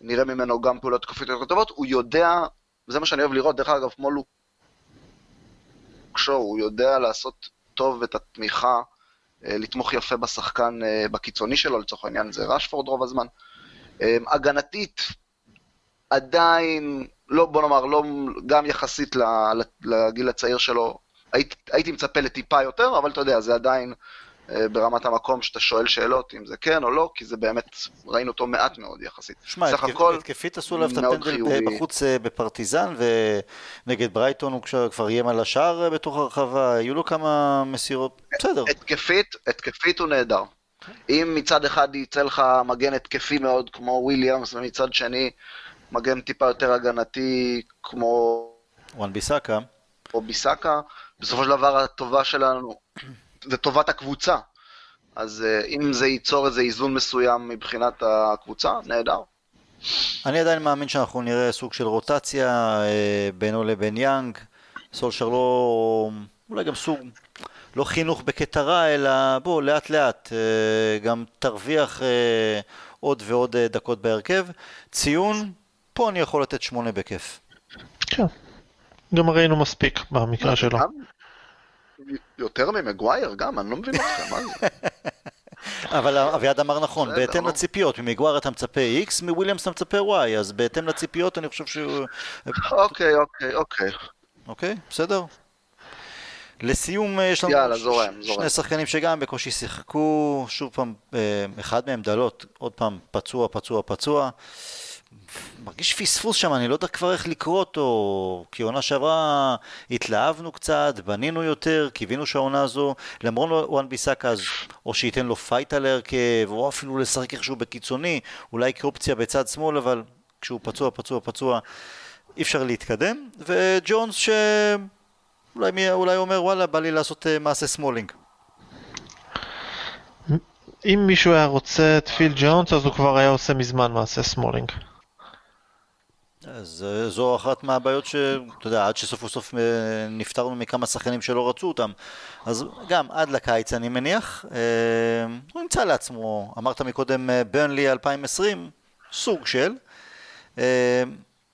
נראה ממנו גם פעולות התקפיות יותר טובות, הוא יודע, וזה מה שאני אוהב לראות, דרך אגב, כמו לוק שואו, הוא יודע לעשות טוב את התמיכה, אה, לתמוך יפה בשחקן בקיצוני שלו, לצורך העניין זה רשפורד רוב הזמן. הגנתית, עדיין, לא, בוא נאמר, לא, גם יחסית לגיל הצעיר שלו, היית, הייתי מצפה לטיפה יותר, אבל אתה יודע, זה עדיין אה, ברמת המקום שאתה שואל שאלות אם זה כן או לא, כי זה באמת, ראינו אותו מעט מאוד יחסית. שמע, התקפית עשו עליו את הפנדל בחוץ אה, בפרטיזן, ונגד ברייטון הוא כבר איים על השער אה, בתוך הרחבה, היו לו כמה מסירות, בסדר. התקפית, התקפית הוא נהדר. אם מצד אחד יצא לך מגן התקפי מאוד כמו וויליאמס, ומצד שני מגן טיפה יותר הגנתי כמו... וואן ביסאקה. או ביסאקה. בסופו של דבר הטובה שלנו זה טובת הקבוצה. אז אה, אם זה ייצור איזה איזון מסוים מבחינת הקבוצה, נהדר. אני עדיין מאמין שאנחנו נראה סוג של רוטציה אה, בינו לבין יאנג. סולשר לא... אולי גם סוג... לא חינוך בקטע רע, אלא בוא, לאט לאט. אה, גם תרוויח עוד ועוד דקות בהרכב. ציון, פה אני יכול לתת שמונה בכיף. כן. גם ראינו מספיק במקרה שלו. יותר ממגווייר גם, אני לא מבין אתכם, מה זה? <laughs> אבל אביעד אמר נכון, בהתאם לציפיות, ממגווייר אתה מצפה X, מוויליאמס אתה מצפה Y, אז בהתאם לציפיות אני חושב שהוא... אוקיי, אוקיי, אוקיי. אוקיי, בסדר. לסיום יש לנו יאללה, זורם, שני זורם. שחקנים שגם בקושי שיחקו, שוב פעם, אה, אחד מהם דלות, עוד פעם, פצוע, פצוע, פצוע. מרגיש פספוס שם, אני לא יודע כבר איך לקרוא אותו, כי עונה שעברה התלהבנו קצת, בנינו יותר, קיווינו שהעונה הזו, למרות וואן ביסאקה אז או שייתן לו fight על ההרכב, או אפילו לשחק איכשהו בקיצוני, אולי כאופציה בצד שמאל, אבל כשהוא פצוע, פצוע, פצוע, אי אפשר להתקדם, וג'ונס שאולי אולי אומר וואלה, בא לי לעשות uh, מעשה סמולינג. אם מישהו היה רוצה את פיל ג'ונס, אז הוא כבר היה עושה מזמן מעשה סמולינג. אז אה, זו אחת מהבעיות שאתה יודע, עד שסוף וסוף אה, נפטרנו מכמה שחקנים שלא רצו אותם. אז גם עד לקיץ אני מניח, אה, הוא נמצא לעצמו, אמרת מקודם ברנלי 2020, סוג של.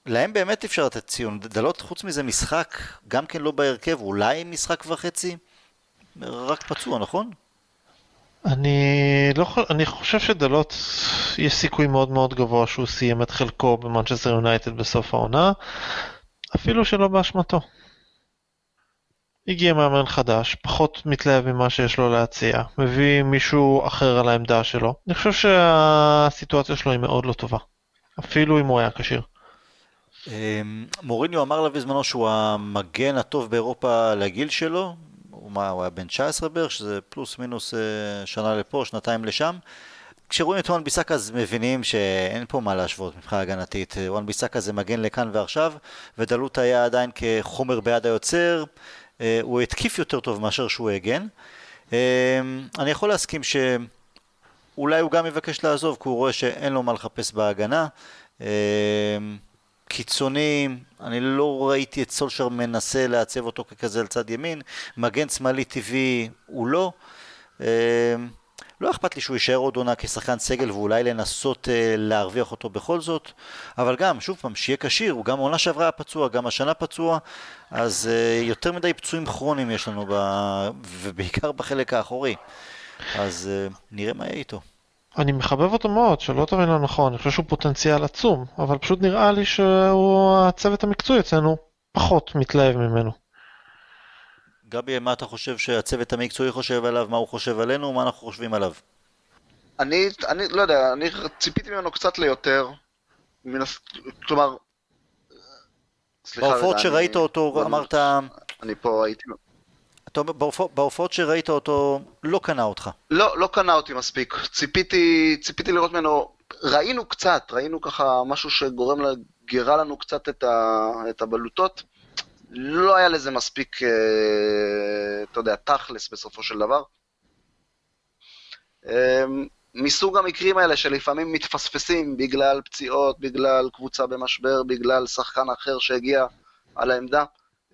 להם באמת אפשר לתת ציון, דלות חוץ מזה משחק, גם כן לא בהרכב, אולי משחק וחצי, רק פצוע, נכון? אני לא אני חושב שדלות יש סיכוי מאוד מאוד גבוה שהוא סיים את חלקו במנצ'סטר יונייטד בסוף העונה, אפילו שלא באשמתו. הגיע מאמן חדש, פחות מתלהב ממה שיש לו להציע, מביא מישהו אחר על העמדה שלו. אני חושב שהסיטואציה שלו היא מאוד לא טובה, אפילו אם הוא היה כשיר. אמ, מוריניו אמר לה בזמנו שהוא המגן הטוב באירופה לגיל שלו, הוא, מה, הוא היה בן 19 בערך, שזה פלוס מינוס אה, שנה לפה, שנתיים לשם. כשרואים את וואן ביסאקה אז מבינים שאין פה מה להשוות מבחינה הגנתית. וואן ביסאקה זה מגן לכאן ועכשיו, ודלות היה עדיין כחומר ביד היוצר. אה, הוא התקיף יותר טוב מאשר שהוא הגן. אה, אני יכול להסכים שאולי הוא גם יבקש לעזוב, כי הוא רואה שאין לו מה לחפש בהגנה. קיצוני, אני לא ראיתי את סולשר מנסה לעצב אותו ככזה על צד ימין, מגן שמאלי טבעי הוא לא. אה, לא אכפת לי שהוא יישאר עוד עונה כשחקן סגל ואולי לנסות אה, להרוויח אותו בכל זאת, אבל גם, שוב פעם, שיהיה כשיר, הוא גם עונה שעברה פצוע, גם השנה פצוע, אז אה, יותר מדי פצועים כרוניים יש לנו, ב... ובעיקר בחלק האחורי. אז נראה מה יהיה איתו. אני מחבב אותו מאוד, שלא תבין לא נכון, אני חושב שהוא פוטנציאל עצום, אבל פשוט נראה לי שהצוות המקצועי אצלנו פחות מתלהב ממנו. גבי, מה אתה חושב שהצוות המקצועי חושב עליו, מה הוא חושב עלינו, ומה אנחנו חושבים עליו? אני, אני לא יודע, אני ציפיתי ממנו קצת ליותר, מנס... כלומר... בהופעות שראית אני... אותו, אמרת... אני פה הייתי... אתה אומר, בהופעות- שראית אותו, לא קנה אותך. לא, לא קנה אותי מספיק. ציפיתי, ציפיתי לראות ממנו, ראינו קצת, ראינו ככה משהו שגורם, גירה לנו קצת את, ה, את הבלוטות. לא היה לזה מספיק, אה, אתה יודע, תכלס בסופו של דבר. אה, מסוג המקרים האלה שלפעמים מתפספסים בגלל פציעות, בגלל קבוצה במשבר, בגלל שחקן אחר שהגיע על העמדה.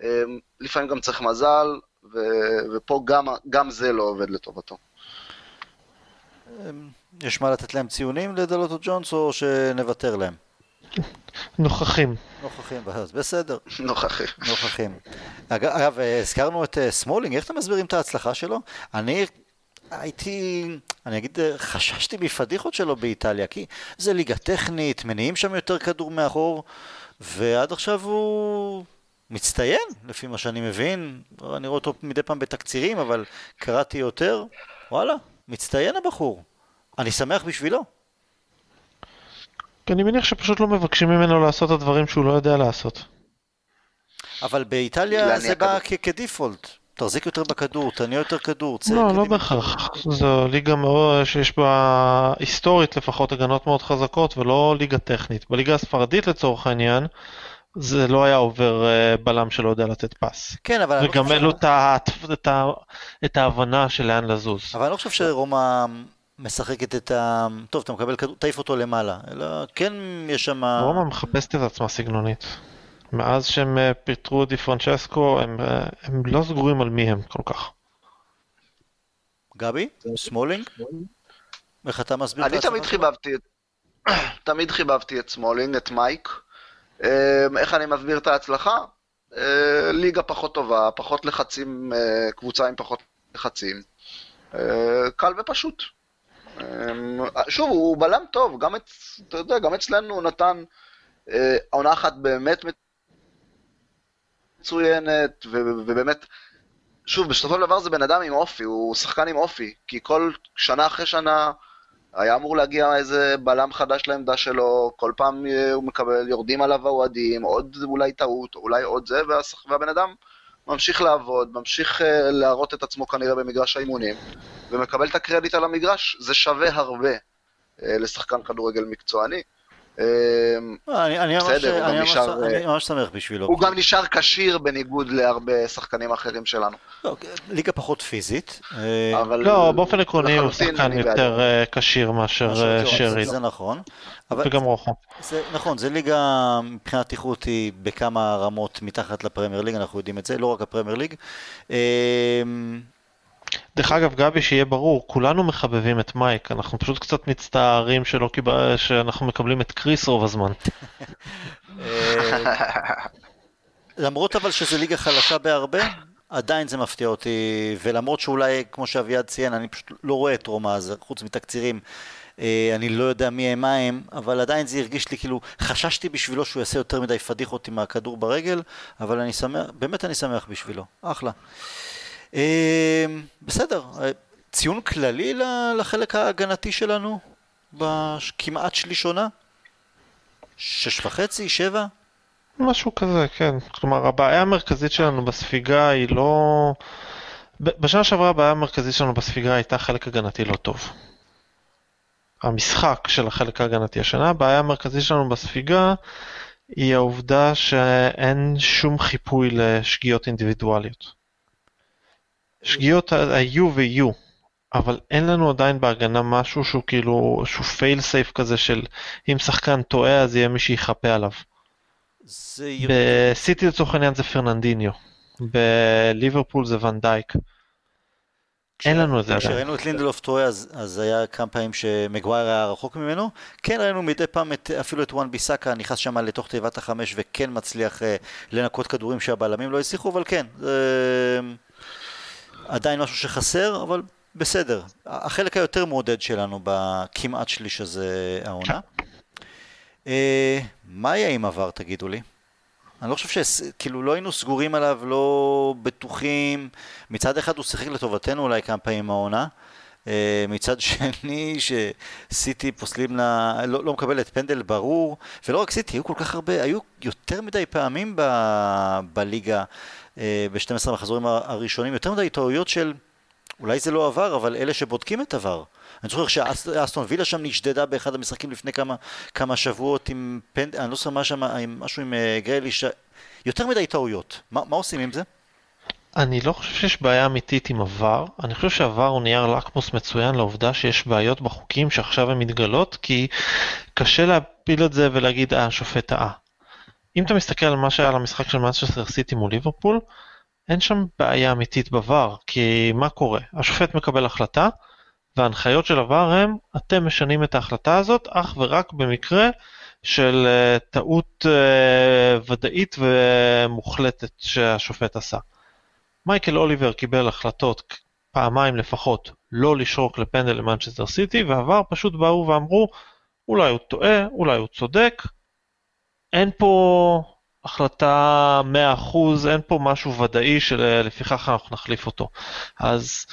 אה, לפעמים גם צריך מזל, ו- ופה גם, גם זה לא עובד לטובתו. יש מה לתת להם ציונים לדלוטו ג'ונס או שנוותר להם? נוכחים. נוכחים, בסדר, <laughs> נוכחי. נוכחים. אג- אגב, אה, הזכרנו את אה, סמולינג, איך אתם מסבירים את ההצלחה שלו? אני הייתי, אני אגיד, אה, חששתי מפדיחות שלו באיטליה, כי זה ליגה טכנית, מניעים שם יותר כדור מאחור, ועד עכשיו הוא מצטיין, לפי מה שאני מבין. אני רואה אותו מדי פעם בתקצירים, אבל קראתי יותר, וואלה, מצטיין הבחור. אני שמח בשבילו. כי אני מניח שפשוט לא מבקשים ממנו לעשות את הדברים שהוא לא יודע לעשות. אבל באיטליה להניע זה בא. כ- כדיפולט. תחזיק יותר בכדור, תניע יותר כדור, צא לא, לא. בהכרח. זו ליגה מאוד, שיש בה היסטורית לפחות הגנות מאוד חזקות ולא ליגה טכנית. בליגה הספרדית לצורך העניין, זה לא היה עובר אה, בלם שלא יודע לתת פס. כן, אבל אני לא וגם אין לו את ההבנה של לאן לזוז. אבל אני לא חושב שרומא משחקת את ה... טוב, אתה מקבל כדור, תעיף אותו למעלה. אלא כן יש שם... רומא מחפשת את עצמה סגנונית. מאז שהם אה, פיטרו את די פרנצ'סקו, הם, אה, הם לא סגורים על מי הם כל כך. גבי? סמולינג? איך אתה מסביר את אני ההצלחה תמיד? חיבבתי את... <clears throat> תמיד חיבבתי את סמולינג, את מייק. אמ, איך אני מסביר את ההצלחה? אה, ליגה פחות טובה, פחות לחצים, אה, קבוצה עם פחות לחצים. אה, קל ופשוט. אמ, שוב, הוא בלם טוב, גם את, אתה יודע, גם אצלנו הוא נתן עונה אחת באמת מצוינת, ובאמת, שוב, בסופו של דבר זה בן אדם עם אופי, הוא שחקן עם אופי, כי כל שנה אחרי שנה היה אמור להגיע איזה בלם חדש לעמדה שלו, כל פעם אה, הוא מקבל, יורדים עליו האוהדים, עוד אולי טעות, אולי עוד זה, והבן אדם ממשיך לעבוד, ממשיך אה, להראות את עצמו כנראה במגרש האימונים, ומקבל את הקרדיט על המגרש, זה שווה הרבה אה, לשחקן כדורגל מקצועני. אה, לא, אני ממש- אה, ממש שמח בשבילו. הוא גם נשאר כשיר בניגוד להרבה שחקנים אחרים שלנו. לא, ליגה פחות פיזית. אה, לא, באופן עקרוני הוא שחקן. יותר אה, כשיר מאשר יותר- שרי. זה נכון. וגם רוחו. נכון, זה ליגה מבחינת איכות היא בכמה רמות מתחת לפרמייר ליג, אנחנו יודעים את זה, לא רק הפרמייר ליג. דרך אגב, גבי, שיהיה ברור, כולנו מחבבים את מייק, אנחנו פשוט קצת מצטערים שלא קיבל... שאנחנו מקבלים את קריס רוב הזמן. אה, למרות אבל שזו ליגה חלשה בהרבה, עדיין זה מפתיע אותי, ולמרות שאולי, כמו שאביעד ציין, אני פשוט לא רואה את רומא, אז חוץ מתקצירים, אה, אני לא יודע מי הם מה הם, אבל עדיין זה הרגיש לי כאילו, חששתי בשבילו שהוא יעשה יותר מדי פדיחות עם הכדור ברגל, אבל אני שמח, באמת אני שמח בשבילו, אחלה. אה, בסדר, אה, ציון כללי לחלק ההגנתי שלנו, בכמעט שליש עונה? שש וחצי, שבע? משהו כזה, כן. כלומר, הבעיה המרכזית שלנו בספיגה היא לא... בשנה שעברה הבעיה המרכזית שלנו בספיגה הייתה חלק הגנתי לא טוב. המשחק של החלק ההגנתי. השנה הבעיה המרכזית שלנו בספיגה היא העובדה שאין שום חיפוי לשגיאות אינדיבידואליות. שגיאות היו ויהיו, אבל אין לנו עדיין בהגנה משהו שהוא כאילו, שהוא פייל סייף כזה של אם שחקן טועה אז יהיה מי שיחפה עליו. זה בסיטי לצורך העניין זה פרננדיניו, בליברפול זה ונדייק. אין לנו את זה עדיין. כשראינו את לינדלוף טועה, אז, אז היה כמה פעמים שמגווייר היה רחוק ממנו. כן ראינו מדי פעם את, אפילו את וואן ביסאקה נכנס שם לתוך תיבת החמש וכן מצליח אה, לנקות כדורים שהבלמים לא הצליחו, אבל כן, זה עדיין משהו שחסר, אבל בסדר. החלק היותר מעודד שלנו בכמעט שליש הזה העונה. אה, מה יהיה עם עבר, תגידו לי? אני לא חושב ש... כאילו, לא היינו סגורים עליו, לא בטוחים. מצד אחד הוא שיחק לטובתנו אולי כמה פעמים העונה. אה, מצד <laughs> שני, שסיטי פוסלים לה... לא, לא מקבלת פנדל ברור. ולא רק סיטי, היו כל כך הרבה, היו יותר מדי פעמים ב... בליגה. אה, ב-12 המחזורים הראשונים, יותר מדי טעויות של, אולי זה לא עבר, אבל אלה שבודקים את עבר. אני זוכר שאסטון וילה שם נשדדה באחד המשחקים לפני כמה, כמה שבועות עם פנד... אני לא זוכר מה שם, עם משהו עם uh, גרליש, יותר מדי טעויות. מה, מה עושים עם זה? אני לא חושב שיש בעיה אמיתית עם ה VAR, אני חושב שה VAR הוא נייר לקמוס מצוין לעובדה שיש בעיות בחוקים שעכשיו הן מתגלות, כי קשה להפיל את זה ולהגיד אה השופט טעה. אם אתה מסתכל על מה שהיה למשחק של מאנצ'סטר סיטי מול ליברפול, אין שם בעיה אמיתית ב VAR, כי מה קורה? השופט מקבל החלטה, וההנחיות של הVAR הם, אתם משנים את ההחלטה הזאת אך ורק במקרה של uh, טעות uh, ודאית ומוחלטת שהשופט עשה. מייקל אוליבר קיבל החלטות פעמיים לפחות לא לשרוק לפנדל למנצ'סטר סיטי, והVAR פשוט באו ואמרו, אולי הוא טועה, אולי הוא צודק, אין פה החלטה 100%, אין פה משהו ודאי שלפיכך אנחנו נחליף אותו. אז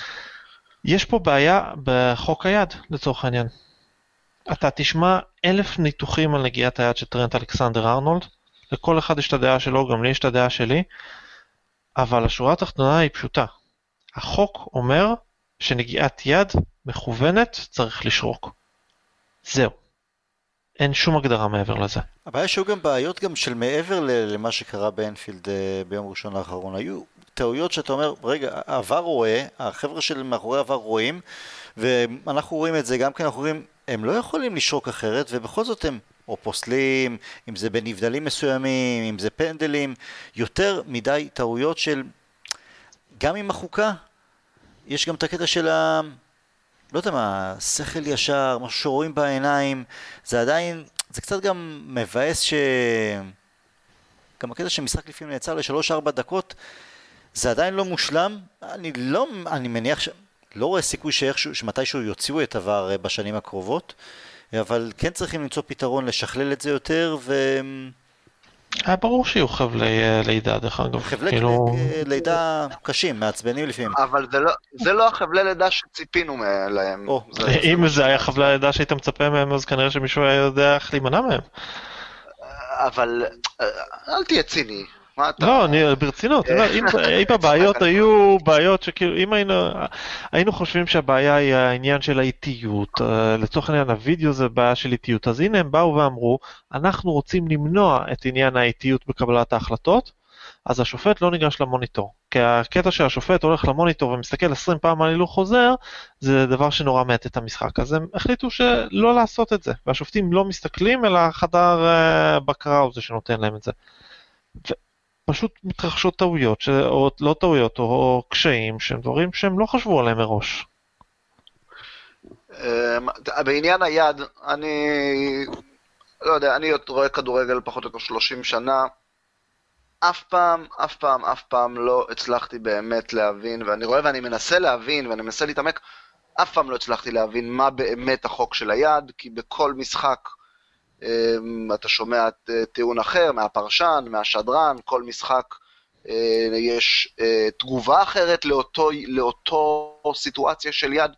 יש פה בעיה בחוק היד, לצורך העניין. אתה תשמע אלף ניתוחים על נגיעת היד של טרנט אלכסנדר ארנולד, לכל אחד יש את הדעה שלו, גם לי יש את הדעה שלי, אבל השורה התחתונה היא פשוטה. החוק אומר שנגיעת יד מכוונת צריך לשרוק. זהו. אין שום הגדרה מעבר לזה. הבעיה שהיו גם בעיות גם של מעבר למה שקרה באנפילד אה, ביום ראשון האחרון. היו טעויות שאתה אומר, רגע, העבר רואה, החבר'ה של מאחורי העבר רואים, ואנחנו רואים את זה גם כן, אנחנו רואים, הם לא יכולים לשרוק אחרת, ובכל זאת הם או פוסלים, אם זה בנבדלים מסוימים, אם זה פנדלים, יותר מדי טעויות של, גם עם החוקה, יש גם את הקטע של ה... לא יודע מה, שכל ישר, משהו שרואים בעיניים, זה עדיין, זה קצת גם מבאס ש... גם הקטע שמשחק לפעמים נעצר לשלוש-ארבע דקות, זה עדיין לא מושלם, אני לא, אני מניח ש... לא רואה סיכוי שאיכשהו, שמתישהו יוציאו את עבר אה, בשנים הקרובות, אבל כן צריכים למצוא פתרון לשכלל את זה יותר, ו... היה ברור שיהיו חבלי אה, לידה דרך אגב, חבלי כאילו... לידה קשים, מעצבנים לפעמים. אבל זה לא, זה לא החבלי לידה שציפינו להם. או, זה, אם זה, זה היה חבלי לידה שהיית מצפה מהם, אז כנראה שמישהו היה יודע איך להימנע מהם. אבל אה, אל תהיה ציני, לא, אני ברצינות, אם הבעיות <laughs> היו בעיות שכאילו, אם היינו חושבים שהבעיה היא העניין של האיטיות, אה, לצורך העניין הווידאו זה בעיה של איטיות, אז הנה הם באו ואמרו, אנחנו רוצים למנוע את עניין האיטיות בקבלת ההחלטות, אז השופט לא ניגש למוניטור. כי הקטע שהשופט הולך למוניטור ומסתכל 20 פעם על הילוך חוזר, זה דבר שנורא מעט את המשחק. אז הם החליטו שלא לעשות את זה, והשופטים לא מסתכלים, אלא חדר אה, בקרה הוא זה שנותן להם את זה. פשוט מתרחשות טעויות, ש... או לא טעויות, או, או קשיים, שהם דברים שהם לא חשבו עליהם מראש. אמ, בעניין היד, אני לא יודע, אני רואה כדורגל פחות או יותר 30 שנה. אף פעם, אף פעם, אף פעם לא הצלחתי באמת להבין, ואני רואה ואני מנסה להבין, ואני מנסה להתעמק, אף פעם לא הצלחתי להבין מה באמת החוק של היד, כי בכל משחק אתה שומע טיעון אחר מהפרשן, מהשדרן, כל משחק אה, יש אה, תגובה אחרת לאותו, לאותו סיטואציה של יד,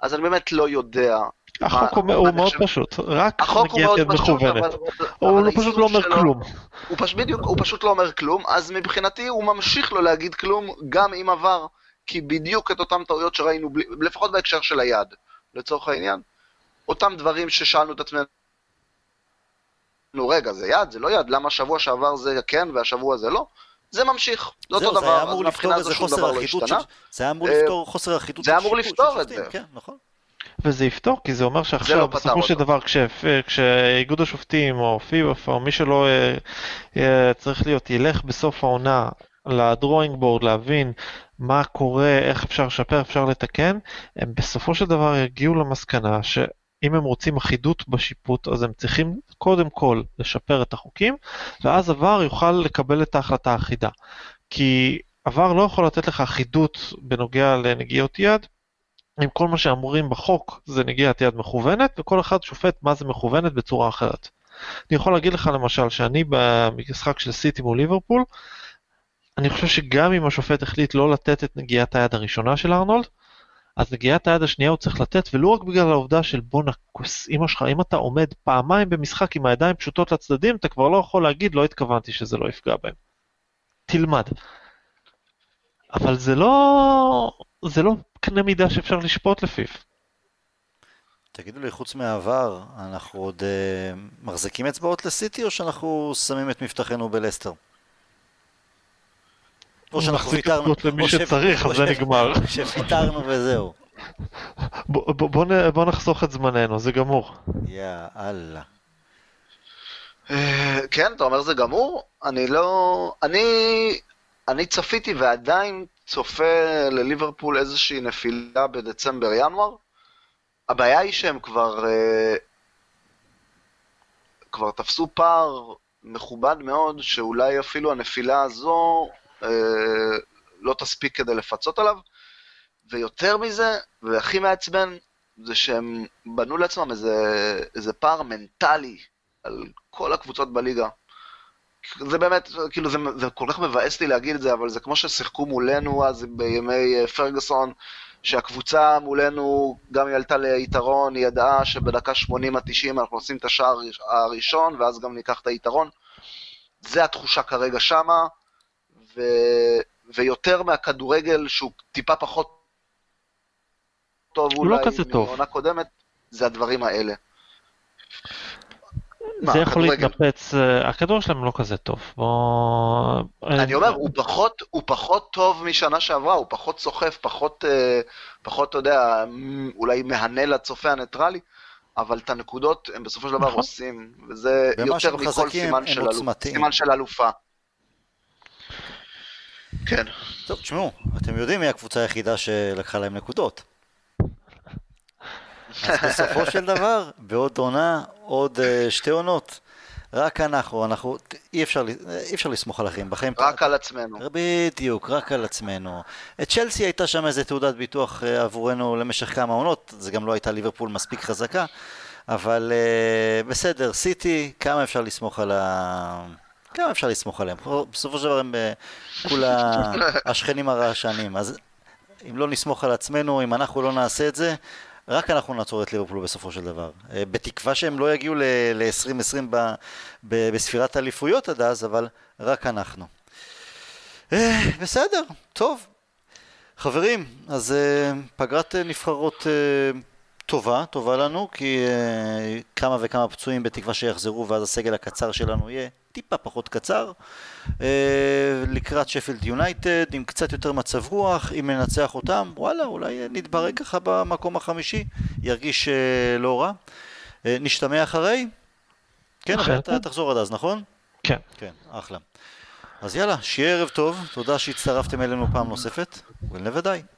אז אני באמת לא יודע. החוק מה, הוא מאוד פשוט, רק נגיעת יד מכוונת. הוא לא פשוט לא אומר שלו, כלום. הוא פשוט, בדיוק, הוא פשוט לא אומר כלום, אז מבחינתי הוא ממשיך לא להגיד כלום גם עם עבר, כי בדיוק את אותן טעויות שראינו, לפחות בהקשר של היד, לצורך העניין, אותם דברים ששאלנו את עצמנו נו רגע, זה יד, זה לא יד, למה שבוע שעבר זה כן והשבוע זה לא? זה ממשיך, זה אותו דבר, אז מהבחינה הזו שום דבר לא השתנה. זה היה אמור לפתור חוסר אחידות זה אמור לפתור את זה. כן, נכון. וזה יפתור, כי זה אומר שעכשיו, לא בסופו של דבר, כשאיגוד השופטים או פיבאפ או מי שלא אה, אה, צריך להיות, ילך בסוף העונה ל drawing board להבין מה קורה, איך אפשר לשפר, אפשר לתקן, הם בסופו של דבר יגיעו למסקנה ש... אם הם רוצים אחידות בשיפוט, אז הם צריכים קודם כל לשפר את החוקים, ואז עבר יוכל לקבל את ההחלטה האחידה. כי עבר לא יכול לתת לך אחידות בנוגע לנגיעות יד, אם כל מה שאמורים בחוק זה נגיעת יד מכוונת, וכל אחד שופט מה זה מכוונת בצורה אחרת. אני יכול להגיד לך למשל שאני במשחק של סיטי מול ליברפול, אני חושב שגם אם השופט החליט לא לתת את נגיעת היד הראשונה של ארנולד, אז נגיעת היד השנייה הוא צריך לתת, ולא רק בגלל העובדה של בואנה, כוס אימא שלך, אם אתה עומד פעמיים במשחק עם הידיים פשוטות לצדדים, אתה כבר לא יכול להגיד, לא התכוונתי שזה לא יפגע בהם. תלמד. אבל זה לא... זה לא קנה מידה שאפשר לשפוט לפיו. תגידו לי, חוץ מהעבר, אנחנו עוד אה, מחזיקים אצבעות לסיטי, או שאנחנו שמים את מבטחנו בלסטר? או שאנחנו ויתרנו, למי שצריך, או אבל זה נגמר. <laughs> שוויתרנו וזהו. בוא, בוא, בוא, נ- בוא נחסוך את זמננו, זה גמור. יאללה. אה, כן, אתה אומר זה גמור? אני לא... אני... אני צפיתי ועדיין צופה לליברפול איזושהי נפילה בדצמבר-ינואר. הבעיה היא שהם כבר... אה, כבר תפסו פער מכובד מאוד, שאולי אפילו הנפילה הזו לא תספיק כדי לפצות עליו. ויותר מזה, והכי מעצבן, זה שהם בנו לעצמם איזה, איזה פער מנטלי על כל הקבוצות בליגה. זה באמת, כאילו זה, זה כל כך מבאס לי להגיד את זה, אבל זה כמו ששיחקו מולנו אז בימי אה, פרגוסון, שהקבוצה מולנו, גם היא עלתה ליתרון, היא ידעה שבדקה 80 עד 90 אנחנו עושים את השער הראשון, ואז גם ניקח את היתרון. זה התחושה כרגע שמה, ו... ויותר מהכדורגל שהוא טיפה פחות טוב הוא לא אולי כזה טוב. מעונה קודמת, זה הדברים האלה. מה, זה יכול הכדורגל? להתנפץ, אה, הכדור שלהם לא כזה טוב. בוא... אני אומר, הוא פחות, הוא פחות טוב משנה שעברה, הוא פחות סוחף, פחות, אה, פחות, אתה יודע, אולי מהנה לצופה הניטרלי, אבל את הנקודות הם בסופו של דבר נכון. עושים, וזה יותר מכל סימן של, אלופ. סימן של אלופה. כן. טוב, תשמעו, אתם יודעים מי הקבוצה היחידה שלקחה להם נקודות. אז בסופו של דבר, בעוד עונה, עוד אה, שתי עונות, רק אנחנו, אנחנו, אי אפשר, אי אפשר לסמוך על אחרים בחיים. רק על עצמנו. בדיוק, רק על עצמנו. צ'לסי הייתה שם איזה תעודת ביטוח אה, עבורנו למשך כמה עונות, זה גם לא הייתה ליברפול מספיק חזקה, אבל אה, בסדר, סיטי, כמה אפשר לסמוך על ה... כמה אפשר לסמוך עליהם? בסופו של דבר הם אה, כולה <laughs> השכנים הרעשנים, אז אם לא נסמוך על עצמנו, אם אנחנו לא נעשה את זה, רק אנחנו נעצור את ליברפול בסופו של דבר. אה, בתקווה שהם לא יגיעו ל-2020 ב- ב- בספירת אליפויות עד אז, אבל רק אנחנו. אה, בסדר, טוב. חברים, אז פגרת נבחרות טובה, טובה לנו, כי אה, כמה וכמה פצועים בתקווה שיחזרו, ואז הסגל הקצר שלנו יהיה טיפה פחות קצר. אה, לקראת שפילד יונייטד, עם קצת יותר מצב רוח, אם ננצח אותם, וואלה, אולי נתברג ככה במקום החמישי, ירגיש אה, לא רע. אה, נשתמע אחרי? כן, אבל אתה תחזור עד אז, נכון? כן. כן, אחלה. אז יאללה, שיהיה ערב טוב, תודה שהצטרפתם אלינו פעם נוספת, we'll never die.